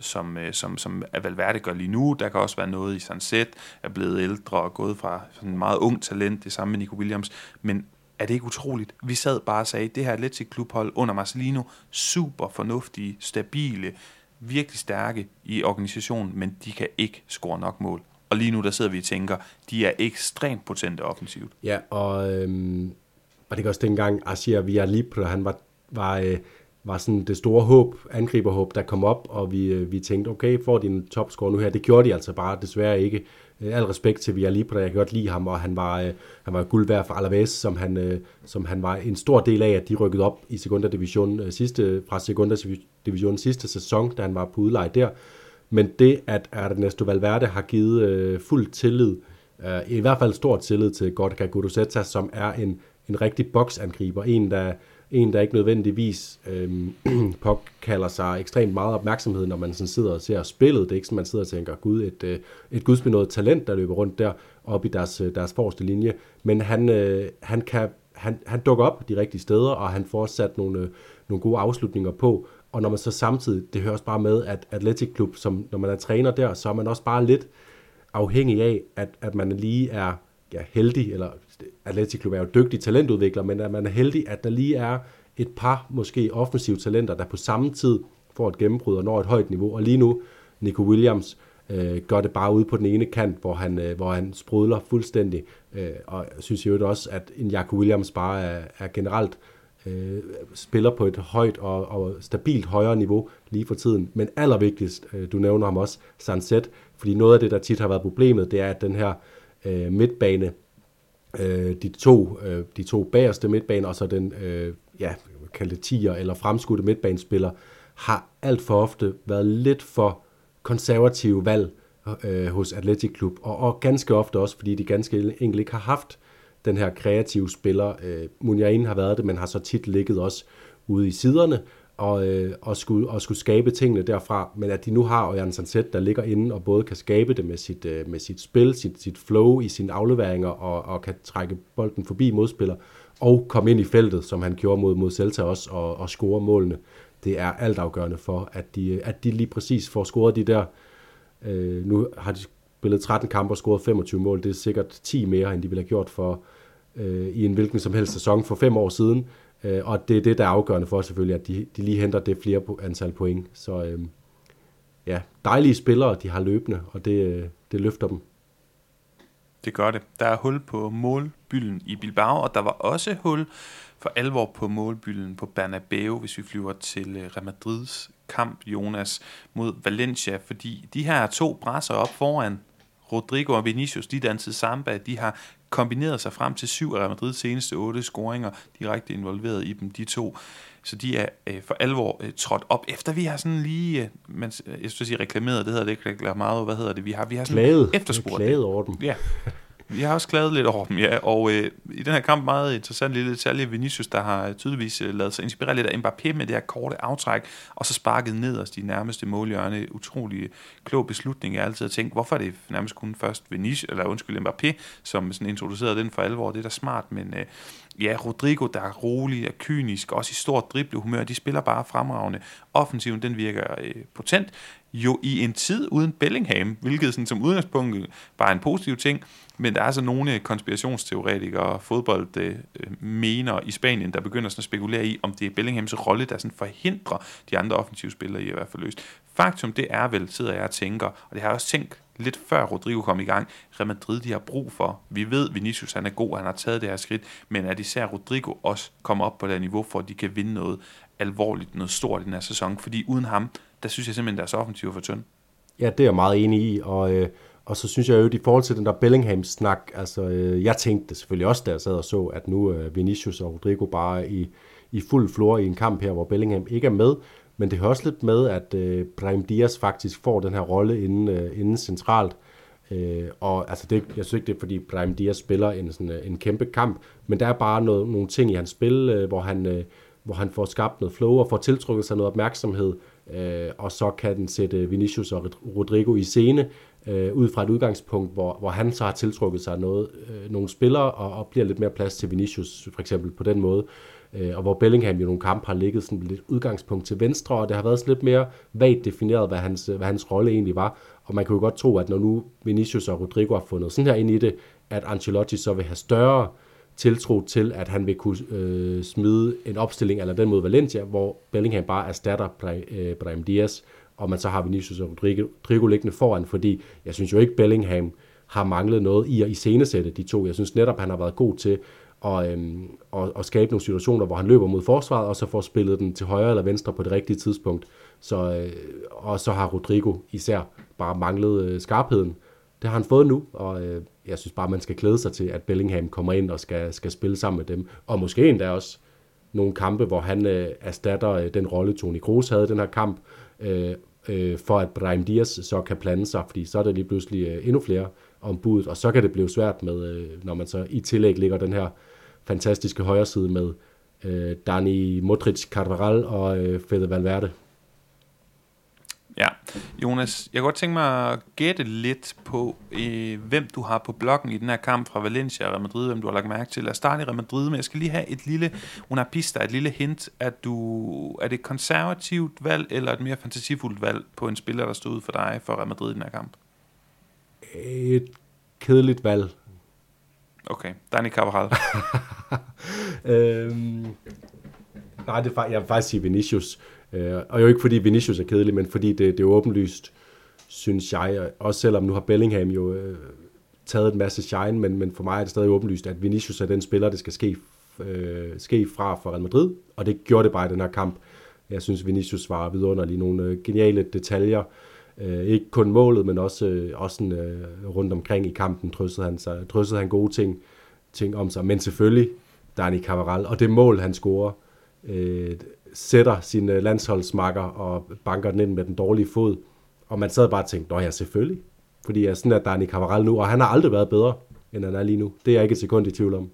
som, øh, som, som Valverde gør lige nu. Der kan også være noget i Sunset, er blevet ældre og gået fra sådan en meget ung talent, det samme med Nico Williams. Men er det ikke utroligt? Vi sad bare og sagde, det her Atletic klubhold under Marcelino, super fornuftige, stabile, virkelig stærke i organisationen, men de kan ikke score nok mål. Og lige nu der sidder vi og tænker, de er ekstremt potente offensivt. Ja, og øhm, var det også dengang, Asia Libre, han var, var øh, var sådan det store håb, angriberhåb, der kom op, og vi, øh, vi tænkte, okay, får de en topscore nu her? Det gjorde de altså bare desværre ikke. Øh, al respekt til Via Libre, jeg kan godt lide ham, og han var, øh, han var guld værd for Alaves, som han, øh, som han var en stor del af, at de rykkede op i Segunda Division øh, sidste, fra Segunda Division sidste sæson, da han var på udleje der. Men det, at Ernesto Valverde har givet øh, fuld tillid, øh, i hvert fald stor tillid til Gorka Guduseta, som er en, en rigtig boksangriber, en der en, der ikke nødvendigvis øh, påkalder sig ekstremt meget opmærksomhed, når man sådan sidder og ser spillet. Det er ikke sådan, man sidder og tænker, gud, et, øh, et gudsbenået talent, der løber rundt der oppe i deres, øh, deres forreste linje. Men han, øh, han, kan, han, han dukker op de rigtige steder, og han får sat nogle, øh, nogle gode afslutninger på. Og når man så samtidig, det hører også bare med, at Athletic Club, som, når man er træner der, så er man også bare lidt afhængig af, at, at man lige er ja, heldig, eller Athletic Club er jo dygtig talentudvikler, men at man er heldig, at der lige er et par måske offensive talenter, der på samme tid får et gennembrud og når et højt niveau. Og lige nu, Nico Williams øh, gør det bare ude på den ene kant, hvor han, øh, hvor han sprudler fuldstændig. Øh, og jeg synes jo også, at en Jaco Williams bare er, er generelt øh, Øh, spiller på et højt og, og stabilt højere niveau lige for tiden. Men allervigtigst, øh, du nævner ham også, Sunset, fordi noget af det, der tit har været problemet, det er, at den her øh, midtbane øh, de, to, øh, de to bagerste midtbaner, og så den, øh, ja, kaldte tiger eller fremskudte midtbanespiller, har alt for ofte været lidt for konservative valg øh, hos Athletic Klub, og, og ganske ofte også, fordi de ganske enkelt ikke har haft den her kreative spiller. Øh, Munjain har været det, men har så tit ligget også ude i siderne, og, øh, og, skulle, og skulle skabe tingene derfra, men at de nu har Ørjan Sanset, der ligger inde og både kan skabe det med sit, øh, med sit spil, sit, sit flow i sine afleveringer, og, og kan trække bolden forbi modspiller, og komme ind i feltet, som han gjorde mod, mod Celta også, og, og score målene. Det er altafgørende for, at de, at de lige præcis får scoret de der, øh, nu har de spillet 13 kampe og scoret 25 mål, det er sikkert 10 mere, end de ville have gjort for øh, i en hvilken som helst sæson for fem år siden, Øh, og det er det, der er afgørende for selvfølgelig, at de, de lige henter det flere antal point. Så øh, ja, dejlige spillere, de har løbende, og det, øh, det løfter dem. Det gør det. Der er hul på målbylden i Bilbao, og der var også hul for alvor på målbylden på Bernabeu, hvis vi flyver til øh, Real Madrids kamp, Jonas, mod Valencia, fordi de her to brasser op foran Rodrigo og Vinicius, de dansede samba, de har kombineret sig frem til syv af Real Madrids seneste otte scoringer, direkte involveret i dem, de to. Så de er øh, for alvor øh, trådt op, efter vi har sådan lige, øh, man, jeg skal sige reklameret, det hedder det ikke meget, hvad hedder det, vi har, vi har sådan klaget. efterspurgt klaget over dem. Ja, Jeg har også klaget lidt over dem, ja. Og øh, i den her kamp meget interessant lille detalje, Vinicius, der har øh, tydeligvis øh, lavet sig inspirere lidt af Mbappé med det her korte aftræk, og så sparket ned os de nærmeste målhjørne. Utrolig øh, klog beslutning. Jeg har altid tænkt, hvorfor er det nærmest kun først Vinicius, eller undskyld, Mbappé, som sådan introducerede den for alvor. Det er da smart, men øh, ja, Rodrigo, der er rolig, og kynisk, også i stort driblehumør, de spiller bare fremragende. Offensiven, den virker øh, potent, jo i en tid uden Bellingham, hvilket sådan, som udgangspunkt bare er en positiv ting, men der er altså nogle øh, konspirationsteoretikere og fodbold øh, øh, mener i Spanien, der begynder sådan at spekulere i, om det er Bellinghams rolle, der sådan forhindrer de andre offensive spillere i at være forløst. Faktum det er vel, sidder jeg og tænker, og det har jeg også tænkt lidt før Rodrigo kom i gang, Real Madrid de har brug for. Vi ved, Vinicius han er god, han har taget det her skridt, men at især Rodrigo også kommer op på det niveau, for at de kan vinde noget alvorligt, noget stort i den her sæson, fordi uden ham, der synes jeg simpelthen, deres offensiv er for tynd. Ja, det er jeg meget enig i, og, øh, og så synes jeg jo, i forhold til den der Bellingham-snak, altså øh, jeg tænkte selvfølgelig også, da jeg sad og så, at nu øh, Vinicius og Rodrigo bare i, i fuld flor i en kamp her, hvor Bellingham ikke er med, men det hører også lidt med, at øh, Brahim Diaz faktisk får den her rolle inden, øh, inden centralt, Øh, og altså det, jeg synes ikke, det er fordi Brahim Diaz spiller en, sådan, øh, en kæmpe kamp, men der er bare noget, nogle ting i hans spil, øh, hvor han, øh, hvor han får skabt noget flow og får tiltrukket sig noget opmærksomhed, øh, og så kan den sætte Vinicius og Rodrigo i scene, øh, ud fra et udgangspunkt, hvor, hvor han så har tiltrukket sig noget, øh, nogle spillere, og, og bliver lidt mere plads til Vinicius, for eksempel på den måde. Øh, Øh, og hvor Bellingham jo nogle kampe har ligget sådan lidt udgangspunkt til venstre, og det har været sådan lidt mere vagt defineret, hvad hans, hvad hans rolle egentlig var. Og man kunne jo godt tro, at når nu Vinicius og Rodrigo har fundet sådan her ind i det, at Ancelotti så vil have større tiltro til, at han vil kunne øh, smide en opstilling eller den mod Valencia, hvor Bellingham bare erstatter øh, Brahim Diaz, og man så har Vinicius og Rodrigo, Rodrigo liggende foran, fordi jeg synes jo ikke, Bellingham har manglet noget i at iscenesætte de to. Jeg synes netop, han har været god til og, øhm, og, og skabe nogle situationer, hvor han løber mod forsvaret, og så får spillet den til højre eller venstre på det rigtige tidspunkt. Så, øh, og så har Rodrigo især bare manglet øh, skarpheden. Det har han fået nu, og øh, jeg synes bare, man skal glæde sig til, at Bellingham kommer ind og skal, skal spille sammen med dem. Og måske endda også nogle kampe, hvor han øh, erstatter øh, den rolle, Toni Kroos havde i den her kamp, øh, øh, for at Brahim Diaz så kan plante sig, fordi så er der lige pludselig øh, endnu flere ombud, og så kan det blive svært med, øh, når man så i tillæg ligger den her fantastiske højre side med øh, Dani Modric, Carvajal og øh, Fede Valverde. Ja, Jonas, jeg kunne godt tænke mig at gætte lidt på, øh, hvem du har på blokken i den her kamp fra Valencia og Real Madrid, hvem du har lagt mærke til. Lad os starte i Real Madrid, men jeg skal lige have et lille, una pista, et lille hint, at du, er det et konservativt valg, eller et mere fantasifuldt valg på en spiller, der stod ud for dig for Real Madrid i den her kamp? Et kedeligt valg. Okay, Dani Carvajal. øhm, nej, det er, jeg vil faktisk sige Vinicius. Øh, og jo ikke fordi Vinicius er kedelig, men fordi det, det er åbenlyst, synes jeg. Også selvom nu har Bellingham jo øh, taget en masse shine, men, men for mig er det stadig åbenlyst, at Vinicius er den spiller, det skal ske, øh, ske fra for Real Madrid. Og det gjorde det bare i den her kamp. Jeg synes, Vinicius var vidunderlig. Nogle øh, geniale detaljer. Øh, Øh, ikke kun målet, men også, øh, også sådan, øh, rundt omkring i kampen trøstede han, sig, trøstede han gode ting, ting om sig. Men selvfølgelig Dani Cavaral, og det mål, han scorer, øh, sætter sin landsholdsmakker og banker den ind med den dårlige fod. Og man sad bare og tænkte, nå ja, selvfølgelig. Fordi jeg sådan, at Dani Cavaral nu, og han har aldrig været bedre, end han er lige nu. Det er jeg ikke et sekund i tvivl om.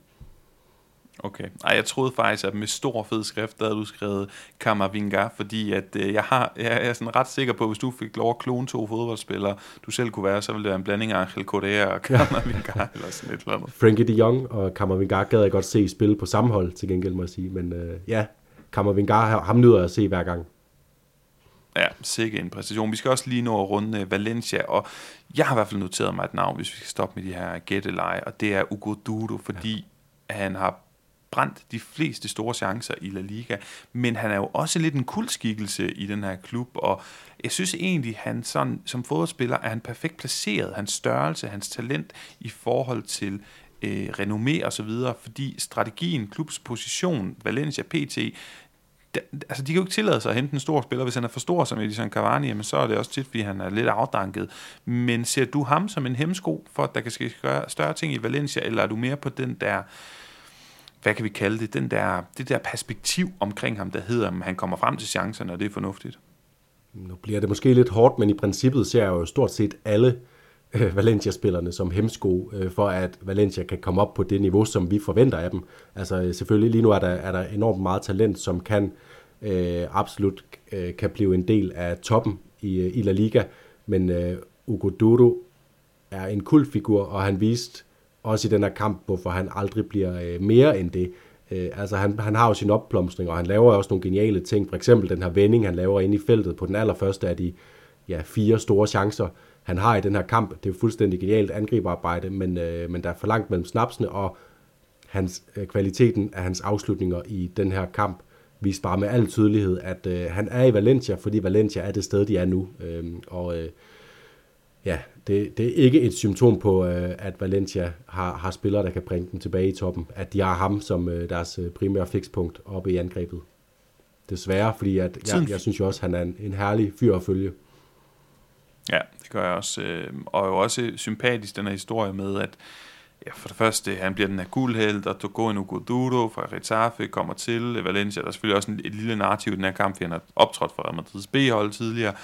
Okay. Ej, jeg troede faktisk, at med stor fed skrift, der havde du skrevet Kammervinga, fordi at, øh, jeg, har, jeg er sådan ret sikker på, at hvis du fik lov at klone to fodboldspillere, du selv kunne være, så ville det være en blanding af Angel Correa og Kammervinga, ja. eller sådan et eller andet. Frankie de Jong og Kammervinga gad jeg godt se spille på samme hold, til gengæld må jeg sige. Men øh, ja, Kammervinga, ham nyder jeg at se hver gang. Ja, sikke en præstation. Vi skal også lige nå at runde øh, Valencia, og jeg har i hvert fald noteret mig et navn, hvis vi skal stoppe med de her gætteleje, og det er Ugo Dudo, fordi ja. han har brændt de fleste store chancer i La Liga, men han er jo også lidt en kuldskikkelse i den her klub, og jeg synes egentlig, han sådan, som fodboldspiller er han perfekt placeret, hans størrelse, hans talent i forhold til øh, renommé og så videre, fordi strategien, klubs position, Valencia PT, altså de kan jo ikke tillade sig at hente en stor spiller, hvis han er for stor som Edison Cavani, men så er det også tit, fordi han er lidt afdanket. Men ser du ham som en hemsko for, at der kan ske større ting i Valencia, eller er du mere på den der hvad kan vi kalde det, den der, det der perspektiv omkring ham, der hedder, at han kommer frem til chancerne, og det er fornuftigt. Nu bliver det måske lidt hårdt, men i princippet ser jeg jo stort set alle øh, Valencia-spillerne som hemsko, øh, for at Valencia kan komme op på det niveau, som vi forventer af dem. Altså øh, selvfølgelig lige nu er der, er der enormt meget talent, som kan øh, absolut øh, kan blive en del af toppen i, øh, i La Liga, men øh, Ugo Duro er en kultfigur, og han viste også i den her kamp, hvorfor han aldrig bliver øh, mere end det. Øh, altså han, han har jo sin opblomstring, og han laver også nogle geniale ting. For eksempel den her vending, han laver inde i feltet på den allerførste af de ja, fire store chancer, han har i den her kamp. Det er jo fuldstændig genialt angriberarbejde, men, øh, men der er for langt mellem snapsene, og hans, øh, kvaliteten af hans afslutninger i den her kamp viste bare med al tydelighed, at øh, han er i Valencia, fordi Valencia er det sted, de er nu. Øh, og øh, ja, det, det er ikke et symptom på, øh, at Valencia har, har spillere, der kan bringe dem tilbage i toppen. At de har ham som øh, deres øh, primære fikspunkt oppe i angrebet. Desværre, fordi at, jeg, jeg synes jo også, at han er en, en herlig fyr at følge. Ja, det gør jeg også. Og jo også sympatisk den her historie med, at ja, for det første, han bliver den her guldheld, og Togo Nugoduro fra Retafe kommer til Valencia. Der er selvfølgelig også en, et lille narrativ i den her kamp, fordi han har optrådt for Real Madrid's B-hold tidligere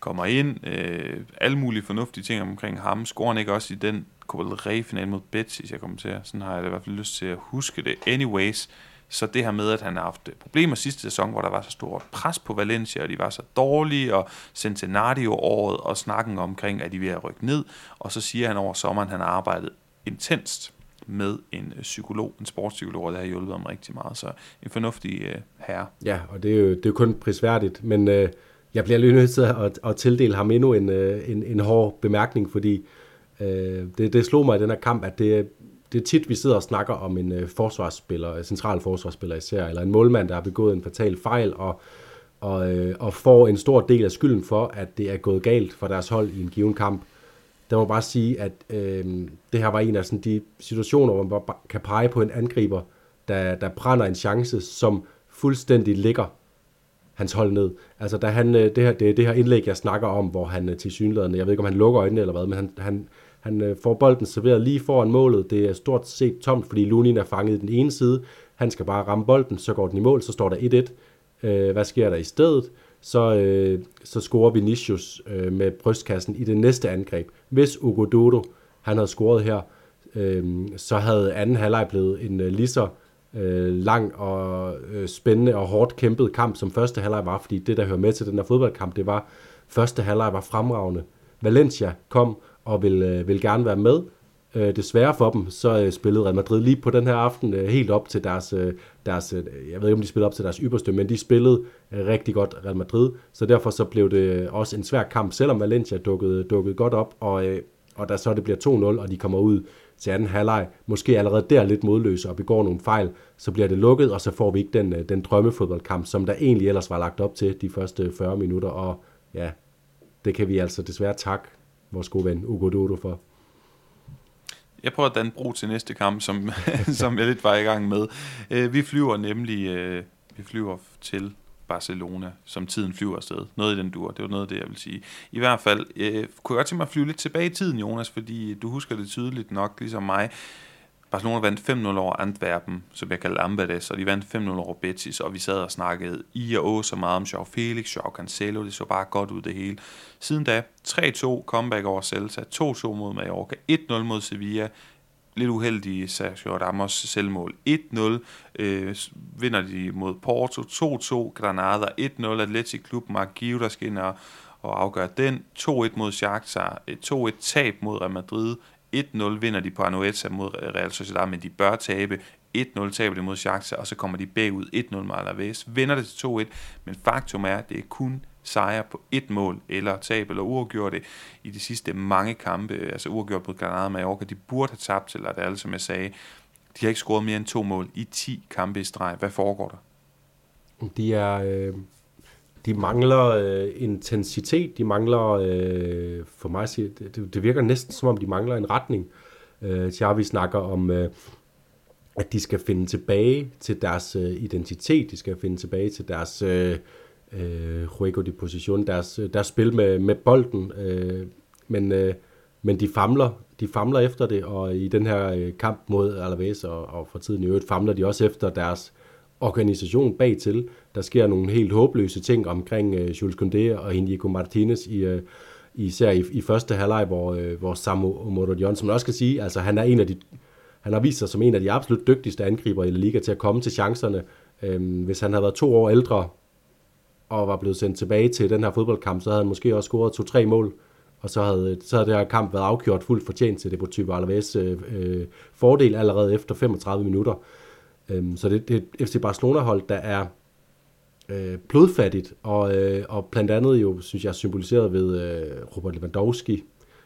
kommer ind, øh, alle mulige fornuftige ting omkring ham. Scorer han ikke også i den Copa del Rey-final mod Betis, jeg kommer til? Sådan har jeg i hvert fald lyst til at huske det. Anyways, Så det her med, at han har haft problemer sidste sæson, hvor der var så stort pres på Valencia, og de var så dårlige, og Centenario-året, og snakken omkring, at de vil rykke ned, og så siger han over sommeren, at han har arbejdet intenst med en øh, psykolog, en sportspsykolog, og det har hjulpet ham rigtig meget. Så en fornuftig øh, herre. Ja, og det er jo, det er jo kun prisværdigt, men øh, jeg bliver lige nødt til at, at tildele ham endnu en, øh, en, en hård bemærkning, fordi øh, det, det slog mig i den her kamp, at det, det er tit, vi sidder og snakker om en øh, forsvarsspiller, øh, central forsvarsspiller især, eller en målmand, der har begået en fatal fejl, og, og, øh, og får en stor del af skylden for, at det er gået galt for deres hold i en given kamp. Der må bare sige, at øh, det her var en af sådan de situationer, hvor man kan pege på en angriber, der, der brænder en chance, som fuldstændig ligger hans hold ned. Altså, da han, øh, det, her, det, det her indlæg, jeg snakker om, hvor han øh, til synligheden, jeg ved ikke, om han lukker øjnene eller hvad, men han, han, han øh, får bolden serveret lige foran målet. Det er stort set tomt, fordi Lunin er fanget i den ene side. Han skal bare ramme bolden, så går den i mål, så står der 1-1. Øh, hvad sker der i stedet? så, øh, så scorer Vinicius øh, med brystkassen i det næste angreb. Hvis Ugo Dodo, han havde scoret her, øh, så havde anden halvleg blevet en øh, lige så øh, Øh, lang og øh, spændende og hårdt kæmpet kamp, som første halvleg var, fordi det, der hører med til den her fodboldkamp, det var, første halvleg var fremragende. Valencia kom og ville, øh, ville gerne være med, Øh, desværre for dem, så øh, spillede Real Madrid lige på den her aften øh, helt op til deres, øh, deres øh, jeg ved ikke om de spillede op til deres ypperste, men de spillede øh, rigtig godt Real Madrid, så derfor så blev det øh, også en svær kamp, selvom Valencia dukkede, dukkede godt op, og, øh, og da så det bliver 2-0, og de kommer ud til anden halvleg, måske allerede der lidt modløse og begår nogle fejl, så bliver det lukket, og så får vi ikke den, øh, den drømmefodboldkamp, som der egentlig ellers var lagt op til de første øh, 40 minutter, og ja, det kan vi altså desværre takke vores gode ven Ugo Dodo for. Jeg prøver at danne brug til næste kamp, som, som jeg lidt var i gang med. Øh, vi flyver nemlig vi flyver til Barcelona, som tiden flyver afsted. Noget i den dur, det var noget af det, jeg vil sige. I hvert fald, øh, kunne jeg godt tænke mig at flyve lidt tilbage i tiden, Jonas, fordi du husker det tydeligt nok, ligesom mig. Barcelona vandt 5-0 over Antwerpen, som jeg kalder Ambades, og de vandt 5-0 over Betis, og vi sad og snakkede i og å så meget om Joao Felix, Joao Cancelo, det så bare godt ud det hele. Siden da, 3-2 comeback over Celta, 2-2 mod Mallorca, 1-0 mod Sevilla, lidt uheldige Sergio Ramos selvmål. 1-0 øh, vinder de mod Porto, 2-2 Granada, 1-0 Atletic Klub Mark der skal ind og, og afgøre den, 2-1 mod Shakhtar, 2-1 tab mod Real Madrid, 1-0 vinder de på Anoeta mod Real Sociedad, men de bør tabe. 1-0 taber de mod Shakhtar, og så kommer de bagud 1-0 med Alaves. Vinder det til 2-1, men faktum er, at det er kun sejre på et mål, eller tab eller uafgjort det i de sidste mange kampe, altså uafgjort på Granada Mallorca, de burde have tabt, eller det er alt, som jeg sagde. De har ikke scoret mere end to mål i 10 kampe i streg. Hvad foregår der? De er, øh, de mangler øh, intensitet, de mangler, øh, for mig at sige, det, det virker næsten som om, de mangler en retning. Øh, Xavi snakker om, øh, at de skal finde tilbage til deres øh, identitet, de skal finde tilbage til deres øh, øh, juego de position, deres, deres spil med, med bolden, øh, men, øh, men de famler, de famler efter det, og i den her øh, kamp mod Alaves, og, og for tiden i øvrigt, famler de også efter deres organisation bagtil. Der sker nogle helt håbløse ting omkring øh, Jules Koundé og Inigo Martinez i, øh, især i, i første halvleg, hvor, øh, hvor Samu Morodion, som man også kan sige, altså han er en af de, han har vist sig som en af de absolut dygtigste angriber i La Liga til at komme til chancerne. Øhm, hvis han havde været to år ældre og var blevet sendt tilbage til den her fodboldkamp, så havde han måske også scoret to-tre mål, og så havde, så havde det her kamp været afgjort fuldt fortjent til Deportivo Alaves øh, øh fordel allerede efter 35 minutter. Øhm, så det, det er et FC Barcelona-hold, der er øh, blodfattigt, og, øh, og blandt andet jo, synes jeg, symboliseret ved øh, Robert Lewandowski,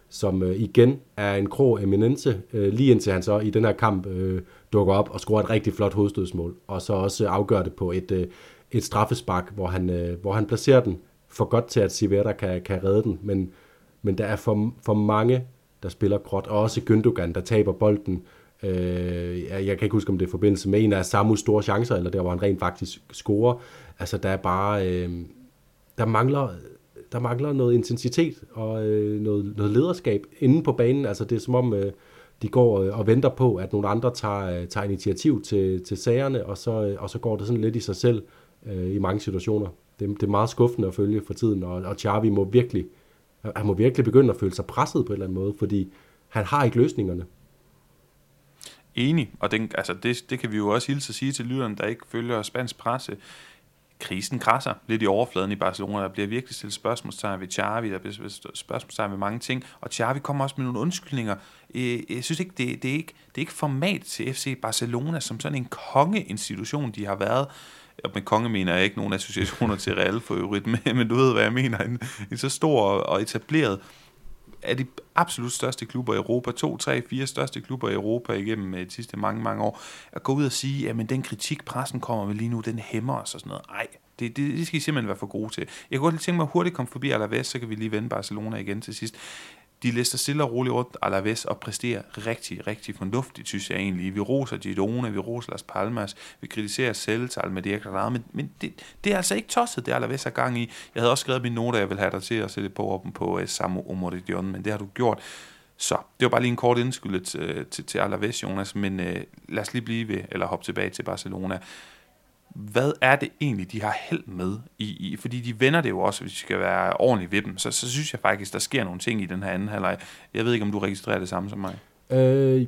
som øh, igen er en krog eminence, øh, lige indtil han så i den her kamp øh, dukker op og scorer et rigtig flot hovedstødsmål, og så også afgør det på et, øh, et straffespark, hvor han, øh, hvor han placerer den for godt til, at Sivera kan, kan redde den, men, men der er for, for mange, der spiller gråt, og også Gündogan, der taber bolden, Øh, jeg, jeg kan ikke huske, om det er forbindelse med en af Samus store chancer, eller der, hvor han rent faktisk scorer. Altså, der er bare... Øh, der mangler der mangler noget intensitet og øh, noget, noget lederskab inde på banen. Altså det er som om, øh, de går øh, og venter på, at nogle andre tager, øh, tager initiativ til, til sagerne, og så, øh, og så går det sådan lidt i sig selv øh, i mange situationer. Det, det er meget skuffende at følge for tiden, og, og Xavi må virkelig, han må virkelig begynde at føle sig presset på en eller anden måde, fordi han har ikke løsningerne. Enig, og den, altså det, det kan vi jo også hilse at sige til lytteren, der ikke følger spansk presse. Krisen krasser lidt i overfladen i Barcelona. Der bliver virkelig stillet spørgsmålstegn ved Xavi, der bliver spørgsmålstegn ved mange ting. Og Xavi kommer også med nogle undskyldninger. Øh, jeg synes ikke, det, det, er ikke, det er ikke format til FC Barcelona som sådan en kongeinstitution, de har været. Og med konge mener jeg ikke nogen associationer til Real for øvrigt, men du ved, hvad jeg mener. En, en så stor og etableret af de absolut største klubber i Europa, to, tre, fire største klubber i Europa igennem øh, de sidste mange, mange år, at gå ud og sige, at den kritik, pressen kommer med lige nu, den hæmmer os og sådan noget. Nej, det, det, det skal I simpelthen være for gode til. Jeg kunne godt tænke mig at hurtigt komme forbi Alaves, så kan vi lige vende Barcelona igen til sidst de lister stille og roligt rundt Alaves og præsterer rigtig, rigtig fornuftigt, synes jeg egentlig. Vi roser Girona, vi roser Las Palmas, vi kritiserer Celta, til Almedia men, men det, det, er altså ikke tosset, det Alaves har gang i. Jeg havde også skrevet mine noter, jeg vil have dig til at sætte på op på uh, Samu Omoridion, men det har du gjort. Så det var bare lige en kort indskyld til, øh, til, til Alaves, Jonas, men uh, lad os lige blive ved, eller hoppe tilbage til Barcelona hvad er det egentlig, de har held med? I, i, fordi de vender det jo også, hvis vi skal være ordentligt ved dem. Så, så synes jeg faktisk, der sker nogle ting i den her anden halvleg. Jeg ved ikke, om du registrerer det samme som mig. Øh,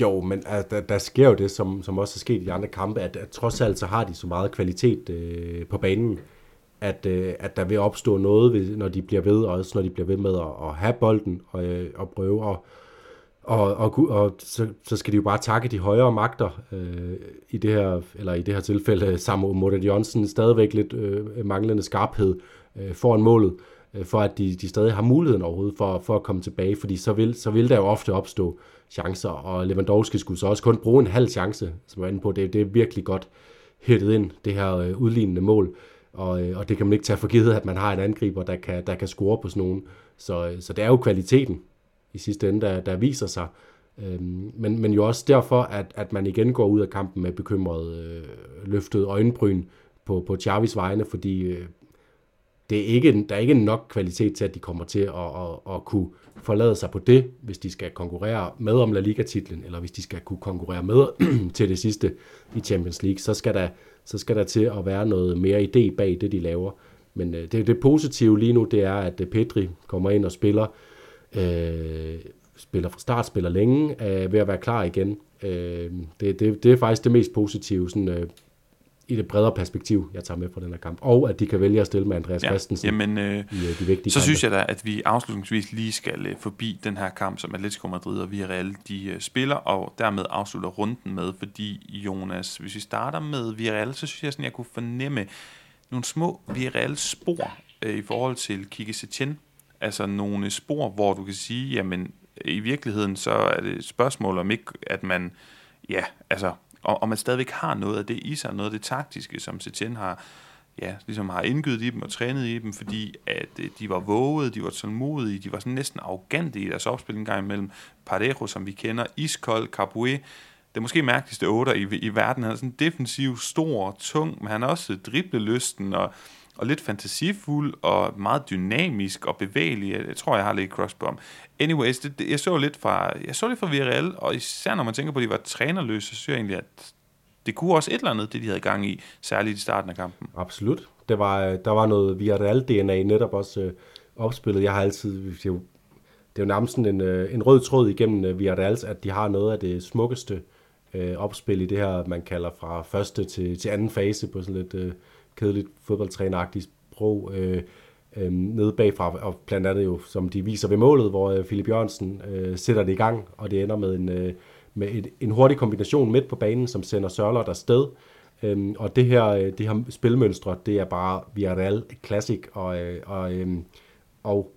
jo, men at, der, der sker jo det, som, som også er sket i de andre kampe, at, at trods alt så har de så meget kvalitet øh, på banen, at, øh, at der vil opstå noget, ved, når de bliver ved, og også når de bliver ved med at, at have bolden og, øh, og prøve at og, og, og så, så skal de jo bare takke de højere magter øh, i det her, eller i det her tilfælde Samuel Morten Jørgensen, stadigvæk lidt øh, manglende skarphed øh, foran målet, øh, for at de, de stadig har muligheden overhovedet for, for at komme tilbage, fordi så vil, så vil der jo ofte opstå chancer, og Lewandowski skulle så også kun bruge en halv chance, som jeg var inde på, det, det er virkelig godt hættet ind, det her øh, udlignende mål, og, øh, og det kan man ikke tage for givet, at man har en angriber, der kan, der kan score på sådan nogen, så, øh, så det er jo kvaliteten, i sidste ende, der, der viser sig. Øhm, men, men jo også derfor, at, at man igen går ud af kampen med bekymret øh, løftet øjenbryn på, på Chavis vegne, fordi øh, det er ikke, der er ikke nok kvalitet til, at de kommer til at, at, at kunne forlade sig på det, hvis de skal konkurrere med om La Liga-titlen, eller hvis de skal kunne konkurrere med til det sidste i Champions League, så skal der, så skal der til at være noget mere idé bag det, de laver. Men øh, det, det positive lige nu, det er, at øh, Petri kommer ind og spiller øh, spiller fra start, spiller længe, er ved at være klar igen. Øh, det, det, det er faktisk det mest positive sådan, øh, i det bredere perspektiv, jeg tager med fra den her kamp. Og at de kan vælge at stille med Andreas ja, Christensen jamen, øh, i øh, de vigtige Så kampe. synes jeg da, at vi afslutningsvis lige skal øh, forbi den her kamp, som Atletico Madrid og Villarreal de øh, spiller, og dermed afslutter runden med, fordi Jonas, hvis vi starter med Villarreal, så synes jeg, sådan, jeg kunne fornemme nogle små Villarreal-spor øh, i forhold til Kike Setien, altså nogle spor, hvor du kan sige, jamen i virkeligheden så er det et spørgsmål om ikke, at man, ja, altså, og, og man stadigvæk har noget af det i sig, noget af det taktiske, som Setien har, ja, ligesom har indgydet i dem og trænet i dem, fordi at øh, de var vågede, de var tålmodige, de var sådan næsten arrogante i deres opspil en gang imellem. Parejo, som vi kender, iskold, Capoe, det måske mærkeligste otter i, i verden. Han er sådan defensiv, stor, tung, men han er også driblelysten og og lidt fantasifuld og meget dynamisk og bevægelig. Jeg tror, jeg har lidt crossbomb. om. Anyways, det, det, jeg så lidt fra, jeg så lidt fra Villarreal, og især når man tænker på, at de var trænerløse, så synes jeg egentlig, at det kunne også et eller andet, det de havde gang i, særligt i starten af kampen. Absolut. Det var, der var noget Villarreal-DNA netop også øh, opspillet. Jeg har altid, det er jo, det er jo nærmest en, øh, en rød tråd igennem øh, at de har noget af det smukkeste øh, opspil i det her, man kalder fra første til, til anden fase på sådan lidt... Øh, kedeligt fodboldtræneragtigt sprog øh, øh, nede bagfra, og blandt andet jo, som de viser ved målet, hvor øh, Philip Jørgensen øh, sætter det i gang, og det ender med en, øh, med et, en hurtig kombination midt på banen, som sender Sørlot afsted. Øhm, og det her, øh, det her spilmønstre, det er bare Villarreal Classic, og, øh, og, øhm, og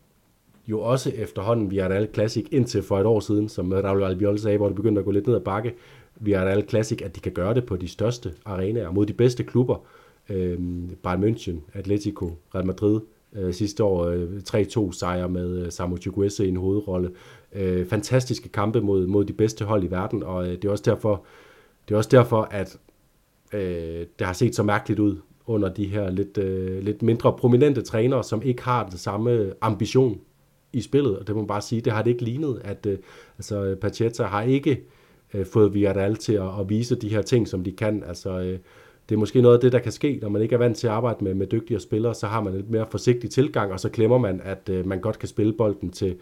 jo også efterhånden Villarreal Classic indtil for et år siden, som Raul Albiol sagde, hvor det begyndte at gå lidt ned ad bakke. Villarreal Classic, at de kan gøre det på de største arenaer mod de bedste klubber, øh, Bayern München, Atletico, Real Madrid øh, sidste år, øh, 3-2 sejr med øh, Samu Chukwueze i en hovedrolle. Øh, fantastiske kampe mod, mod de bedste hold i verden, og øh, det er også derfor, det er også derfor at øh, det har set så mærkeligt ud under de her lidt, øh, lidt mindre prominente trænere, som ikke har den samme ambition i spillet, og det må man bare sige, det har det ikke lignet, at øh, altså, Pacheta har ikke øh, fået Villarreal til at, at vise de her ting, som de kan, altså øh, det er måske noget af det, der kan ske, når man ikke er vant til at arbejde med, med dygtige spillere, så har man lidt mere forsigtig tilgang, og så glemmer man, at øh, man godt kan spille bolden til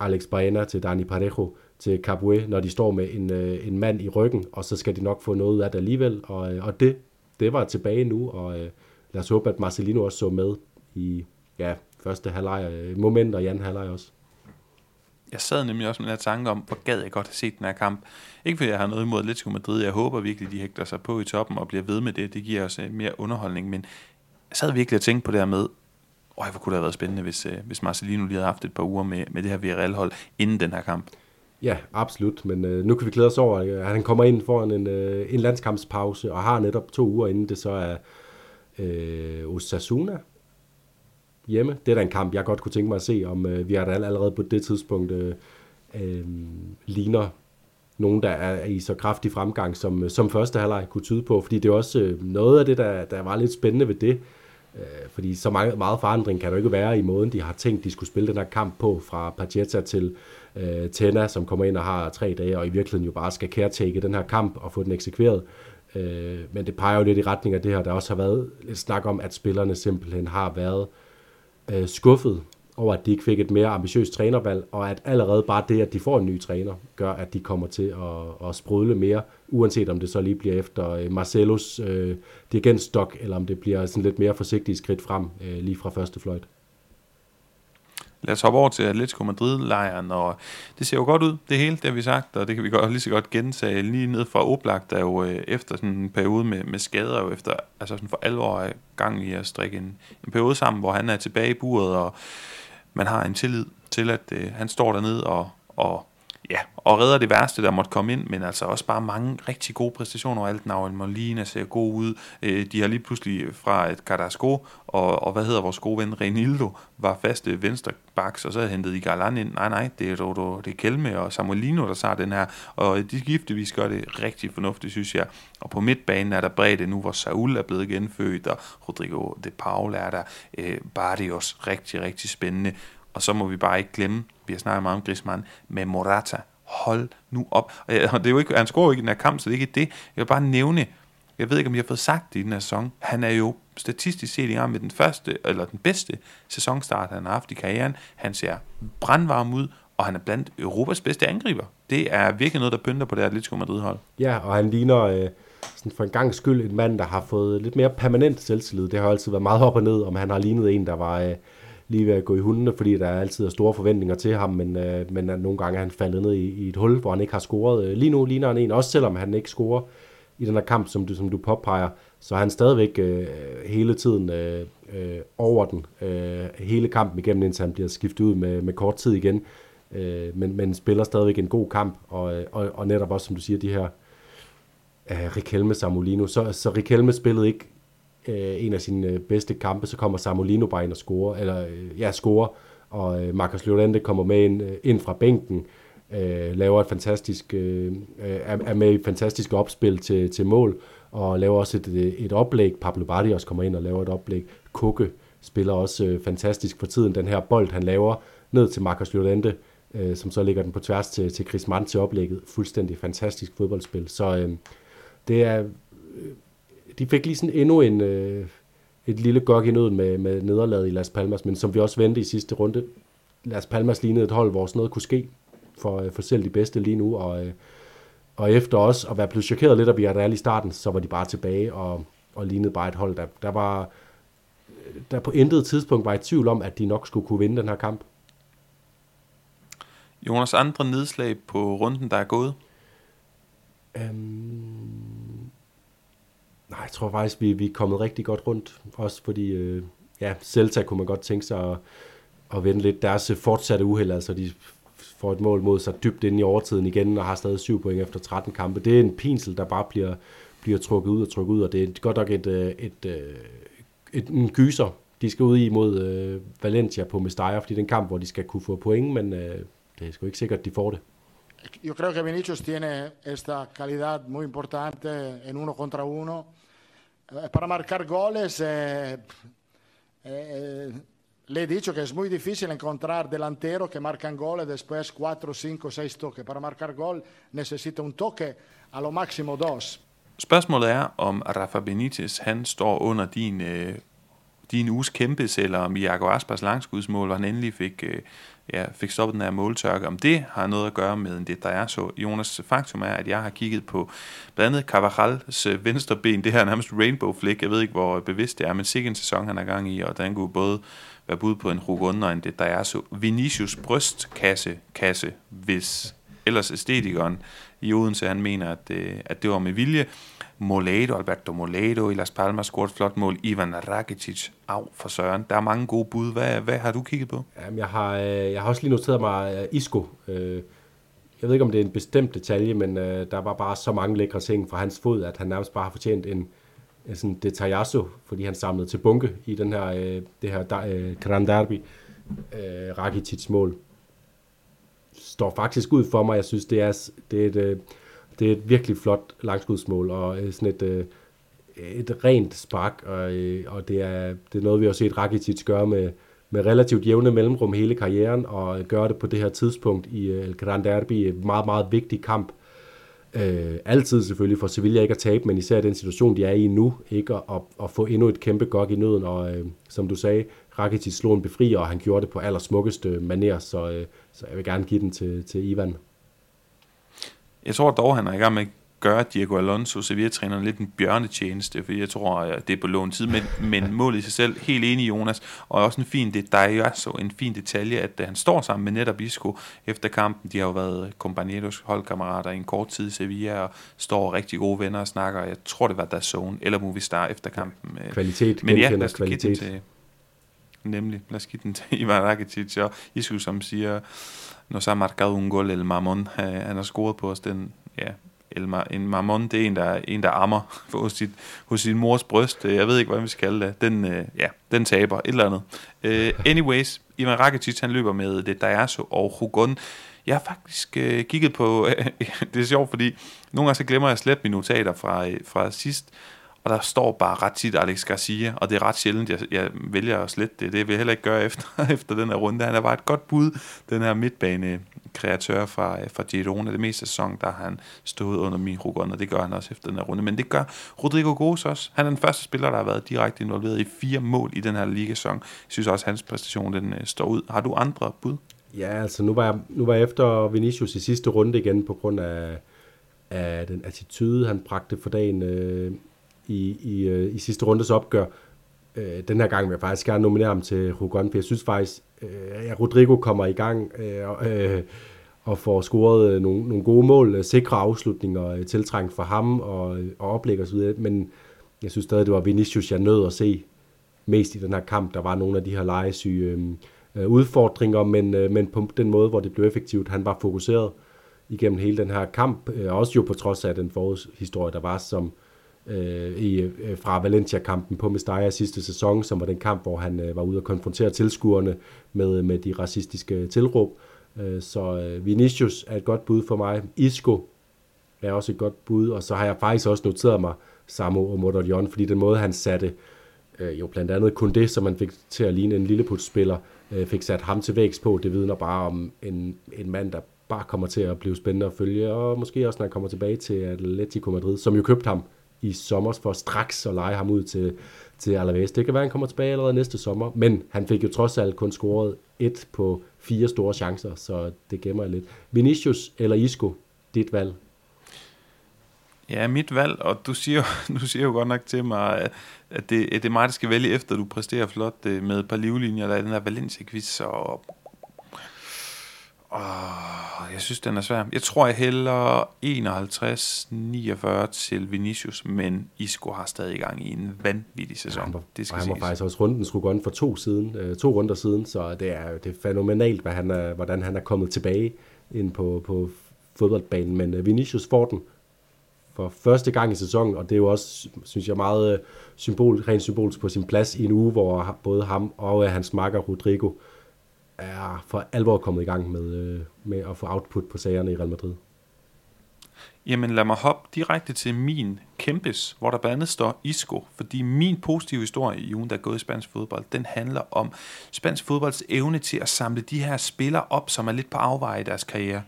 Alex Baena, til Dani Parejo, til Capoue, når de står med en, øh, en mand i ryggen, og så skal de nok få noget af det alligevel. Og, øh, og det, det var tilbage nu, og øh, lad os håbe, at Marcelino også så med i ja, første halvleg, øh, momenter i anden halvleg også. Jeg sad nemlig også med den tanke om, hvor gad jeg godt have set den her kamp. Ikke fordi jeg har noget imod Atletico Madrid. Jeg håber virkelig, de hægter sig på i toppen og bliver ved med det. Det giver os øh, mere underholdning. Men jeg sad virkelig og tænkte på det her med, Øj, hvor kunne det have været spændende, hvis, øh, hvis Marcelino lige havde haft et par uger med, med det her Villarreal-hold inden den her kamp. Ja, absolut. Men øh, nu kan vi glæde os over, at øh, han kommer ind foran en, øh, en landskampspause og har netop to uger inden det så er øh, Osasuna hjemme. Det er da en kamp, jeg godt kunne tænke mig at se, om øh, vi har allerede på det tidspunkt øh, øh, ligner nogen, der er i så kraftig fremgang, som, øh, som første halvleg kunne tyde på. Fordi det er også øh, noget af det, der, der var lidt spændende ved det, Øh, fordi så meget, meget forandring kan der ikke være i måden, de har tænkt, de skulle spille den her kamp på, fra Pacheta til øh, Tena, som kommer ind og har tre dage, og i virkeligheden jo bare skal caretake den her kamp og få den eksekveret. Øh, men det peger jo lidt i retning af det her. Der også har været lidt snak om, at spillerne simpelthen har været øh, Øh, skuffet over, at de ikke fik et mere ambitiøst trænervalg, og at allerede bare det, at de får en ny træner, gør, at de kommer til at, at sprudle mere, uanset om det så lige bliver efter øh, Marcelos øh, dirigentstok, eller om det bliver sådan lidt mere forsigtigt skridt frem øh, lige fra første fløjt. Lad os hoppe over til Atletico Madrid-lejren, og det ser jo godt ud, det hele, det har vi sagt, og det kan vi godt, lige så godt gentage. Lige ned fra Oblak, der jo øh, efter sådan en periode med, med skader, jo efter altså sådan for alvor gang i at strikke en, en periode sammen, hvor han er tilbage i buret, og man har en tillid til, at øh, han står dernede og, og ja, og redder det værste, der måtte komme ind, men altså også bare mange rigtig gode præstationer. og Alt Nahuel Molina ser god ud. Øh, de har lige pludselig fra et Carrasco, og, og hvad hedder vores gode ven Renildo, var faste venstrebaks, og så hentede i Galan ind. Nej, nej, det er, Rodo, det er Kelme og Samuelino, der tager den her. Og de giftevis gør det rigtig fornuftigt, synes jeg. Og på midtbanen er der bredde nu, hvor Saul er blevet genfødt, og Rodrigo de Paul er der. Øh, Barrios, rigtig, rigtig spændende. Og så må vi bare ikke glemme, vi har snakket meget om Griezmann, med Morata. Hold nu op. Og det er jo ikke, han scorer jo ikke i den her kamp, så det er ikke det. Jeg vil bare nævne, jeg ved ikke, om jeg har fået sagt det i den her sæson, han er jo statistisk set i gang med den første, eller den bedste sæsonstart, han har haft i karrieren. Han ser brandvarm ud, og han er blandt Europas bedste angriber. Det er virkelig noget, der pynter på det Atletico Madrid-hold. Ja, og han ligner øh, sådan for en gang skyld en mand, der har fået lidt mere permanent selvtillid. Det har altid været meget op og ned, om han har lignet en, der var... Øh, lige ved at gå i hundene, fordi der er altid er store forventninger til ham, men, øh, men nogle gange er han faldet ned i, i et hul, hvor han ikke har scoret. Øh, lige nu ligner han en, også selvom han ikke scorer i den her kamp, som du, som du påpeger, så er han stadigvæk øh, hele tiden øh, øh, over den, øh, hele kampen igennem, indtil han bliver skiftet ud med, med kort tid igen, øh, men, men spiller stadigvæk en god kamp, og, øh, og, og netop også, som du siger, de her øh, Riquelme Samolino, så, så Rikelme spillede ikke øh, en af sine øh, bedste kampe, så kommer Samolino bare ind og scorer, eller øh, ja, scorer, og øh, Marcus Llorente kommer med ind, øh, ind fra bænken, øh, laver et fantastisk, øh, øh, er, er med i et fantastisk opspil til, til mål, og laver også et, øh, et oplæg. Pablo Barrios kommer ind og laver et oplæg. Kukke spiller også øh, fantastisk for tiden. Den her bold, han laver ned til Marcus Llorente, øh, som så ligger den på tværs til, til Chris Mann til oplægget. Fuldstændig fantastisk fodboldspil. Så øh, det er de fik lige sådan endnu en, øh, et lille gok i nøden med, med nederlaget i Las Palmas, men som vi også vendte i sidste runde, Las Palmas lignede et hold, hvor sådan noget kunne ske for, øh, for selv de bedste lige nu, og, øh, og efter også at være blevet chokeret lidt af Villarreal i starten, så var de bare tilbage og, og lignede bare et hold, der, der var der på intet tidspunkt var i tvivl om, at de nok skulle kunne vinde den her kamp. Jonas, andre nedslag på runden, der er gået? Øhm, jeg tror faktisk, vi, vi er kommet rigtig godt rundt. Også fordi, øh, ja, Celta kunne man godt tænke sig at, at vende lidt deres øh, fortsatte uheld. Altså, de får et mål mod sig dybt ind i overtiden igen, og har stadig 7 point efter 13 kampe. Det er en pinsel, der bare bliver, bliver trukket ud og trukket ud, og det er godt nok et, øh, et, et, et, en gyser, de skal ud i mod øh, Valencia på Mestalla, fordi det er en kamp, hvor de skal kunne få point, men øh, det er sgu ikke sikkert, at de får det. Yo creo que Vinicius tiene esta calidad muy importante en uno contra uno Eh, para marcar goles, eh, eh, eh le he dicho que es muy difícil encontrar delantero que marcan goles después 4, 5, 6 toques. Para marcar gol necesita un toque, a lo máximo dos. Spørgsmålet er, om Rafa Benitez han står under din øh, din uges kæmpes, eller om Iago Aspas langskudsmål, hvor han endelig fik, øh, ja, fik stoppet den her måltørke, om det har noget at gøre med det, der er så. Jonas, faktum er, at jeg har kigget på blandt andet Cavarals øh, venstre ben, det her nærmest rainbow flick, jeg ved ikke, hvor bevidst det er, men sikkert en sæson, han er gang i, og den kunne både være bud på en Rugun og en det, der er så. Vinicius brystkasse, kasse, hvis ellers æstetikeren i Odense, han mener, at, det, at det var med vilje. Moledo, Alberto Moledo i Las Palmas scoret flot mål. Ivan Rakitic, af for Søren. Der er mange gode bud. Hvad, hvad har du kigget på? Jamen, jeg, har, øh, jeg har også lige noteret mig øh, Isco. Øh, jeg ved ikke, om det er en bestemt detalje, men der var bare så mange lækre ting fra hans fod, at han nærmest bare har fortjent en, en sådan detallazo, fordi han samlede til bunke i den her, det her Gran Grand Derby. Rakitic mål står faktisk ud for mig. Jeg synes, det er, det er et, det er et virkelig flot langskudsmål, og øh, sådan et, øh, et rent spark, og, øh, og det, er, det er noget, vi har set Rakitic gøre med, med relativt jævne mellemrum hele karrieren, og gøre det på det her tidspunkt i øh, El Gran Derby, et meget, meget vigtig kamp. Øh, altid selvfølgelig for Sevilla ikke at tabe, men især den situation, de er i nu, ikke at, at, at få endnu et kæmpe gok i nøden, og øh, som du sagde, Rakitic slog en befrier, og han gjorde det på allersmukkeste maner, så, øh, så jeg vil gerne give den til, til Ivan. Jeg tror dog, han er i gang med at gøre Diego Alonso, Sevilla-træneren, lidt en bjørnetjeneste, fordi jeg tror, at det er på lån tid, men, men målet i sig selv, helt enig Jonas, og også en fin detalje, så en fin detalje, at han står sammen med netop Isco efter kampen, de har jo været compañeros, holdkammerater i en kort tid i Sevilla, og står rigtig gode venner og snakker, jeg tror det var der Zone, eller Movistar efter kampen. Kvalitet, men ja, lad os kvalitet. Til, nemlig, lad os give den til Ivan Rakitic, og Isco, som siger, når så har marcado un gol el Mamon. Øh, han har scoret på os den, ja, el, en Mamon, det er en, der, en, der ammer hos, sit, hos sin mors bryst. Øh, jeg ved ikke, hvad vi skal kalde det. Den, øh, ja, den taber, et eller andet. Uh, anyways, Ivan Rakitic, han løber med det Dayaso og Hugon. Jeg har faktisk øh, kigget på, det er sjovt, fordi nogle gange så glemmer jeg at slette mine notater fra, fra sidst, og der står bare ret tit Alex Garcia, og det er ret sjældent, jeg, jeg vælger at slette det. Det vil jeg heller ikke gøre efter, efter den her runde. Han er bare et godt bud, den her midtbane kreatør fra, øh, fra Girona. Det meste sæson, der har han stået under min og det gør han også efter den her runde. Men det gør Rodrigo Gos også. Han er den første spiller, der har været direkte involveret i fire mål i den her ligasæson. Jeg synes også, at hans præstation den, øh, står ud. Har du andre bud? Ja, altså nu var jeg, nu var jeg efter Vinicius i sidste runde igen på grund af, af den attitude, han bragte for dagen. Øh, i, i, øh, i sidste rundes opgør. Øh, den her gang vil jeg faktisk gerne nominere ham til Rugon, for jeg synes faktisk, øh, at Rodrigo kommer i gang øh, øh, og får scoret øh, nogle, nogle gode mål, øh, sikre afslutninger, øh, tiltrængt for ham og, øh, og oplæg osv., men jeg synes stadig, det var Vinicius, jeg nød at se mest i den her kamp. Der var nogle af de her legesyge øh, øh, udfordringer, men, øh, men på den måde, hvor det blev effektivt. Han var fokuseret igennem hele den her kamp, øh, også jo på trods af den forhistorie, der var, som, øh, Øh, i, øh, fra Valencia-kampen på Mestalla sidste sæson, som var den kamp, hvor han øh, var ude og konfrontere tilskuerne med, med de racistiske tilråb. Øh, så øh, Vinicius er et godt bud for mig. Isco er også et godt bud, og så har jeg faktisk også noteret mig Samo og Modrion, fordi den måde, han satte øh, jo blandt andet kun det, som man fik til at ligne en lilleputspiller, øh, fik sat ham til vækst på. Det vidner bare om en, en mand, der bare kommer til at blive spændende at følge, og måske også, når han kommer tilbage til Atletico Madrid, som jo købte ham i sommer for straks at lege ham ud til, til Alaves. Det kan være, at han kommer tilbage allerede næste sommer, men han fik jo trods alt kun scoret et på fire store chancer, så det gemmer jeg lidt. Vinicius eller Isco, dit valg? Ja, mit valg, og du siger, du siger jo godt nok til mig, at det, at det er mig, der skal vælge efter, du præsterer flot øh, med et par livlinjer, der er den her Valencia-quiz, og Oh, jeg synes, den er svær. Jeg tror, jeg hælder 51-49 til Vinicius, men Isco har stadig gang i en vanvittig sæson. han var, det skal han var faktisk også runden skulle for to, siden, øh, to runder siden, så det er, det er fænomenalt, hvad han er, hvordan han er kommet tilbage ind på, på fodboldbanen. Men øh, Vinicius får den for første gang i sæsonen, og det er jo også, synes jeg, meget øh, symbol, rent symbolsk på sin plads i en uge, hvor både ham og hans makker Rodrigo er for alvor kommet i gang med, øh, med at få output på sagerne i Real Madrid. Jamen lad mig hoppe direkte til min kæmpes, hvor der blandt andet står Isco, fordi min positive historie i ugen, der er gået i spansk fodbold, den handler om spansk fodbolds evne til at samle de her spillere op, som er lidt på afveje i deres karriere,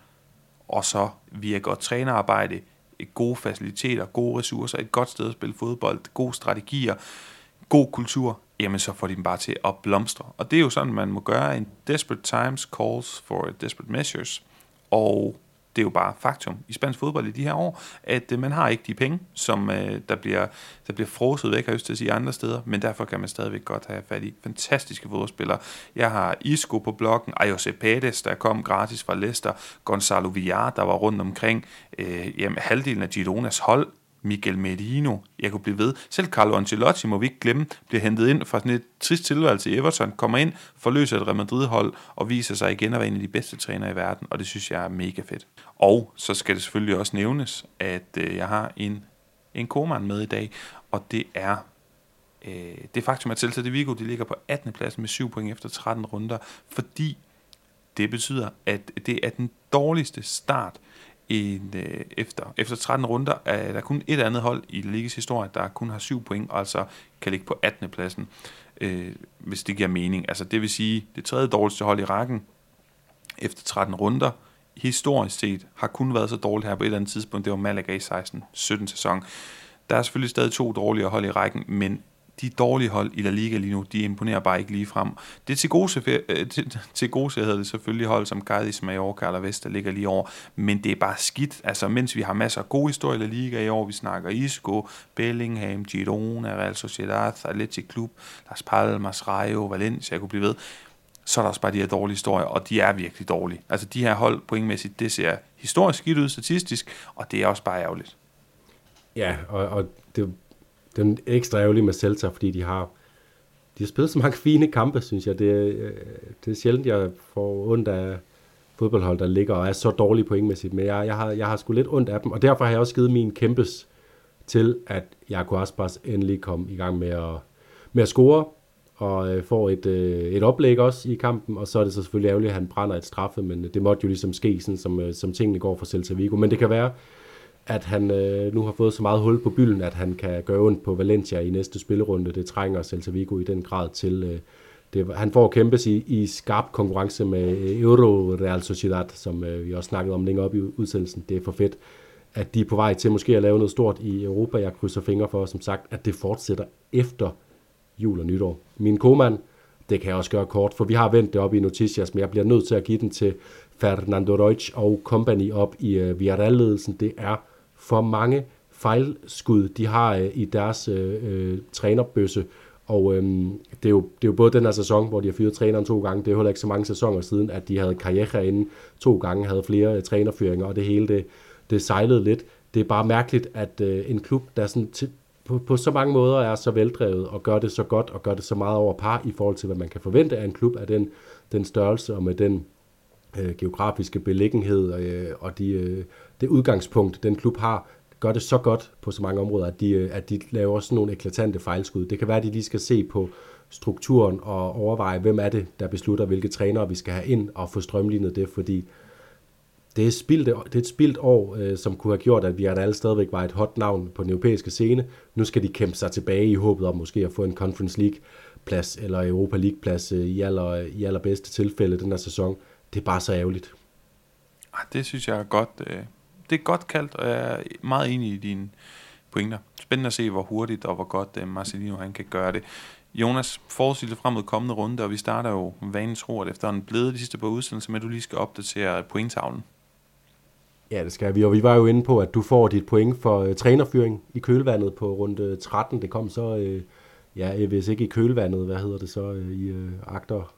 og så via godt trænerarbejde, gode faciliteter, gode ressourcer, et godt sted at spille fodbold, gode strategier, god kultur, jamen så får de dem bare til at blomstre. Og det er jo sådan, man må gøre. En desperate times calls for desperate measures. Og det er jo bare faktum i spansk fodbold i de her år, at øh, man har ikke de penge, som øh, der, bliver, der bliver frosset væk, har jeg til at sige, andre steder, men derfor kan man stadigvæk godt have fat i fantastiske fodboldspillere. Jeg har Isco på blokken, Ayose Pérez, der kom gratis fra Leicester, Gonzalo Villar, der var rundt omkring, øh, jamen, halvdelen af Gironas hold Miguel Merino, jeg kunne blive ved. Selv Carlo Ancelotti, må vi ikke glemme, bliver hentet ind fra sådan et trist tilværelse i Everton, kommer ind, forløser et Real Madrid-hold og viser sig igen at være en af de bedste trænere i verden, og det synes jeg er mega fedt. Og så skal det selvfølgelig også nævnes, at øh, jeg har en, en koman med i dag, og det er øh, det faktum, at Celta de Vigo de ligger på 18. pladsen med 7 point efter 13 runder, fordi det betyder, at det er den dårligste start en, øh, efter, efter 13 runder er der kun et andet hold i Ligas historie, der kun har 7 point, og altså kan ligge på 18. pladsen, øh, hvis det giver mening. Altså det vil sige, det tredje dårligste hold i rækken efter 13 runder, historisk set, har kun været så dårligt her på et eller andet tidspunkt. Det var Malaga i 16-17 sæson. Der er selvfølgelig stadig to dårligere hold i rækken, men de dårlige hold i La Liga lige nu, de imponerer bare ikke lige frem. Det er til gode, øh, til, til gode hedder det selvfølgelig hold som Cadiz, Mallorca eller Vest, der ligger lige over, men det er bare skidt. Altså, mens vi har masser af gode historier i La Liga i år, vi snakker Isco, Bellingham, Girona, Real Sociedad, Athletic Club, Las Palmas, Rayo, Valencia, jeg kunne blive ved, så er der også bare de her dårlige historier, og de er virkelig dårlige. Altså de her hold pointmæssigt, det ser historisk skidt ud statistisk, og det er også bare ærgerligt. Ja, og, og det, den er ekstra ærgerlig med Celta, fordi de har, de har spillet så mange fine kampe, synes jeg. Det, øh, det er sjældent, jeg får ondt af fodboldhold, der ligger og er så dårlige pointmæssigt, men jeg, jeg, har, jeg har sgu lidt ondt af dem, og derfor har jeg også givet min kæmpes til, at Jaco Aspas endelig kom i gang med at, med at score, og øh, får et, øh, et oplæg også i kampen, og så er det så selvfølgelig ærgerligt, at han brænder et straffe, men øh, det måtte jo ligesom ske, sådan, som, øh, som tingene går for Celta Vigo. Men det kan være, at han øh, nu har fået så meget hul på bylden, at han kan gøre ondt på Valencia i næste spillerunde. Det trænger Celta Vigo i den grad til. Øh, det, han får kæmpes i, i skarp konkurrence med øh, Euro Real Sociedad, som øh, vi også snakkede om længere op i udsendelsen. Det er for fedt, at de er på vej til måske at lave noget stort i Europa. Jeg krydser fingre for, som sagt, at det fortsætter efter jul og nytår. Min komand, det kan jeg også gøre kort, for vi har vendt det op i Noticias, men jeg bliver nødt til at give den til Fernando Reutsch og company op i uh, Villarreal-ledelsen. Det er for mange fejlskud, de har øh, i deres øh, øh, trænerbøsse. Og øh, det, er jo, det er jo både den her sæson, hvor de har fyret træneren to gange, det er jo heller ikke så mange sæsoner siden, at de havde karriere inde to gange, havde flere øh, trænerfyringer, og det hele det, det sejlede lidt. Det er bare mærkeligt, at øh, en klub, der sådan til, på, på så mange måder er så veldrevet, og gør det så godt, og gør det så meget over par i forhold til, hvad man kan forvente af en klub af den, den størrelse, og med den øh, geografiske beliggenhed, øh, og de, øh, det udgangspunkt, den klub har, gør det så godt på så mange områder, at de, øh, at de laver sådan nogle eklatante fejlskud. Det kan være, at de lige skal se på strukturen og overveje, hvem er det, der beslutter, hvilke trænere vi skal have ind og få strømlignet det, fordi det er, spildt, det er et spildt år, øh, som kunne have gjort, at vi alle stadigvæk var et hot navn på den europæiske scene. Nu skal de kæmpe sig tilbage i håbet om måske at få en Conference League plads eller Europa League plads øh, i, aller, i allerbedste tilfælde den her sæson. Det er bare så ærgerligt. Det synes jeg er godt, øh, det er godt kaldt, og jeg er meget enig i dine pointer. Spændende at se, hvor hurtigt og hvor godt uh, Marcelino han kan gøre det. Jonas, forudsigelse frem mod kommende runde, og vi starter jo vanens roret efter en blevet de sidste par udsendelser, med at du lige skal opdatere pointtavlen. Ja, det skal vi, og vi var jo inde på, at du får dit point for uh, trænerfyring i kølvandet på runde 13. Det kom så, uh, ja, hvis ikke i kølvandet, hvad hedder det så, uh, i uh, akter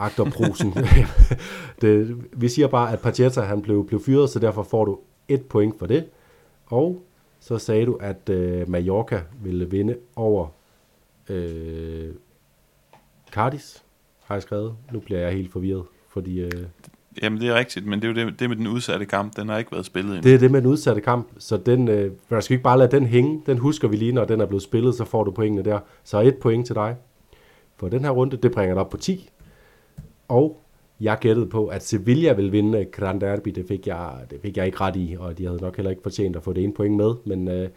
agterbrusen. det, vi siger bare, at Pacheta han blev, blev fyret, så derfor får du et point for det. Og så sagde du, at øh, Mallorca ville vinde over øh, Cardis, har jeg skrevet. Nu bliver jeg helt forvirret, fordi... Øh, Jamen, det er rigtigt, men det er jo det, det med den udsatte kamp, den har ikke været spillet endnu. Det er det med den udsatte kamp, så den, øh, jeg skal ikke bare lade den hænge, den husker vi lige, når den er blevet spillet, så får du pointene der. Så et point til dig for den her runde, det bringer dig op på 10, og jeg gættede på, at Sevilla ville vinde Gran Derby. Det fik, jeg, det fik jeg ikke ret i, og de havde nok heller ikke fortjent at få det ene point med. Men, øh,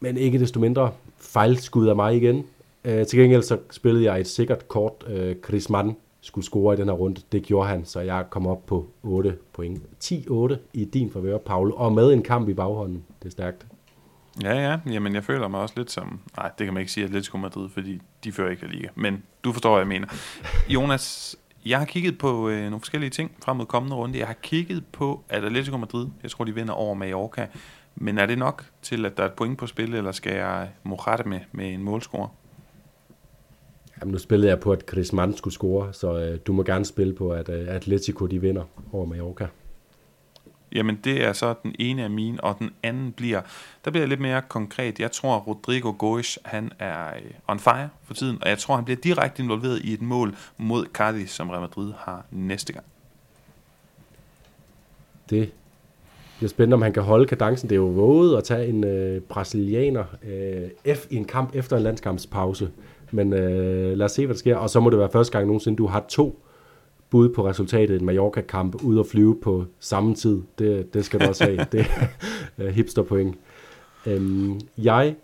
men ikke desto mindre fejlskud af mig igen. Øh, til gengæld så spillede jeg et sikkert kort. Øh, Chris Mann skulle score i den her runde. Det gjorde han, så jeg kom op på 8 point. 10-8 i din favør, Paul, og med en kamp i baghånden. Det er stærkt. Ja, ja. Jamen, jeg føler mig også lidt som... Nej, det kan man ikke sige Atletico Madrid, fordi de fører ikke liga. Men du forstår, hvad jeg mener. Jonas, jeg har kigget på øh, nogle forskellige ting frem mod kommende runde. Jeg har kigget på, at Atletico Madrid, jeg tror, de vinder over Mallorca. Men er det nok til, at der er et point på spil, eller skal jeg morette med, med en målscore? Jamen, nu spillede jeg på, at Chris Mann skulle score, så øh, du må gerne spille på, at øh, Atletico de vinder over Mallorca. Jamen, det er så den ene af mine, og den anden bliver, der bliver lidt mere konkret. Jeg tror, Rodrigo Goes, han er øh, on fire for tiden, og jeg tror, han bliver direkte involveret i et mål mod Cardiff, som Real Madrid har næste gang. Det bliver spændende, om han kan holde kadencen. Det er jo våget at tage en øh, brasilianer øh, F i en kamp efter en landskampspause. Men øh, lad os se, hvad der sker. Og så må det være første gang nogensinde, du har to bud på resultatet i en Mallorca-kamp, ud at flyve på samme tid. Det, det skal du også have. det er hipsterpoint. Øhm, jeg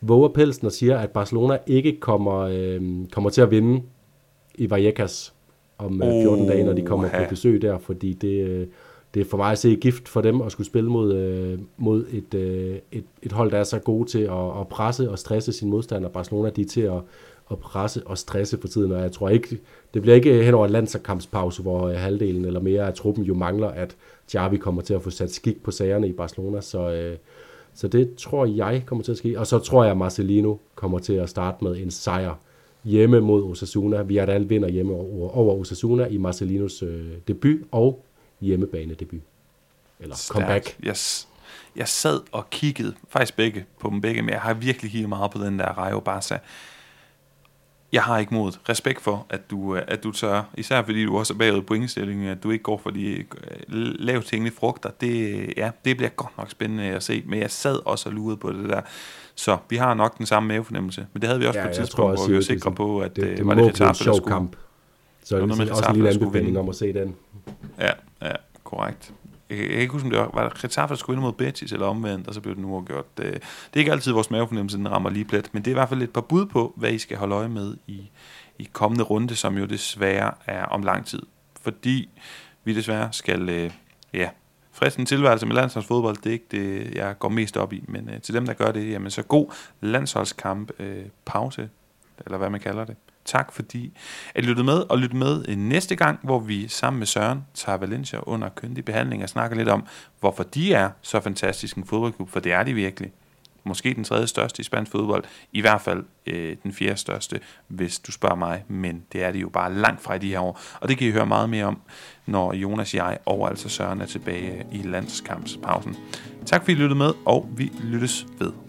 våger pelsen og siger, at Barcelona ikke kommer, øhm, kommer til at vinde i Vallecas om øh, 14 dage, når de kommer på besøg der, fordi det, øh, det er for mig at se gift for dem at skulle spille mod, øh, mod et, øh, et, et hold, der er så gode til at, at presse og stresse sin modstander. Barcelona de er til at, at presse og stresse for tiden, og jeg tror ikke, det bliver ikke hen over en landskampspause, hvor øh, halvdelen eller mere af truppen jo mangler, at Xavi kommer til at få sat skik på sagerne i Barcelona, så, øh, så det tror jeg kommer til at ske. Og så tror jeg, at Marcelino kommer til at starte med en sejr hjemme mod Osasuna. Vi er alle vinder hjemme over, over Osasuna i Marcelinos øh, debut og hjemmebane debut. Eller Stærk. comeback. Yes. Jeg sad og kiggede, faktisk begge, på dem begge, men jeg har virkelig kigget meget på den der Rayo Barca jeg har ikke mod. Respekt for, at du, øh, at du tør, især fordi du også er bagud på indstillingen, at du ikke går for de øh, lavt hængende frugter. Det, ja, det bliver godt nok spændende at se, men jeg sad også og lurede på det der. Så vi har nok den samme mavefornemmelse, men det havde vi også ja, på et tidspunkt, hvor vi var sikre på, at det, det, det var det Getafe, der skulle... Kamp. Så det er det også en lille anbefaling om at se den. Ja, ja, korrekt jeg kan ikke huske, om det var, var Getafe, der skulle ind mod Betis eller omvendt, og så blev det nu gjort. Det, øh, det er ikke altid vores mavefornemmelse, den rammer lige plet, men det er i hvert fald et par bud på, hvad I skal holde øje med i, i kommende runde, som jo desværre er om lang tid. Fordi vi desværre skal, øh, ja, fristen tilværelse med landsholdsfodbold, det er ikke det, jeg går mest op i, men øh, til dem, der gør det, jamen så god landsholdskamp, øh, pause, eller hvad man kalder det. Tak fordi at I lyttede med, og lytte med øh, næste gang, hvor vi sammen med Søren tager Valencia under køndig behandling og snakker lidt om, hvorfor de er så fantastisk en fodboldklub, for det er de virkelig. Måske den tredje største i spansk fodbold, i hvert fald øh, den fjerde største, hvis du spørger mig, men det er de jo bare langt fra i de her år, og det kan I høre meget mere om, når Jonas, jeg og altså Søren er tilbage i landskampspausen. Tak fordi I lyttede med, og vi lyttes ved.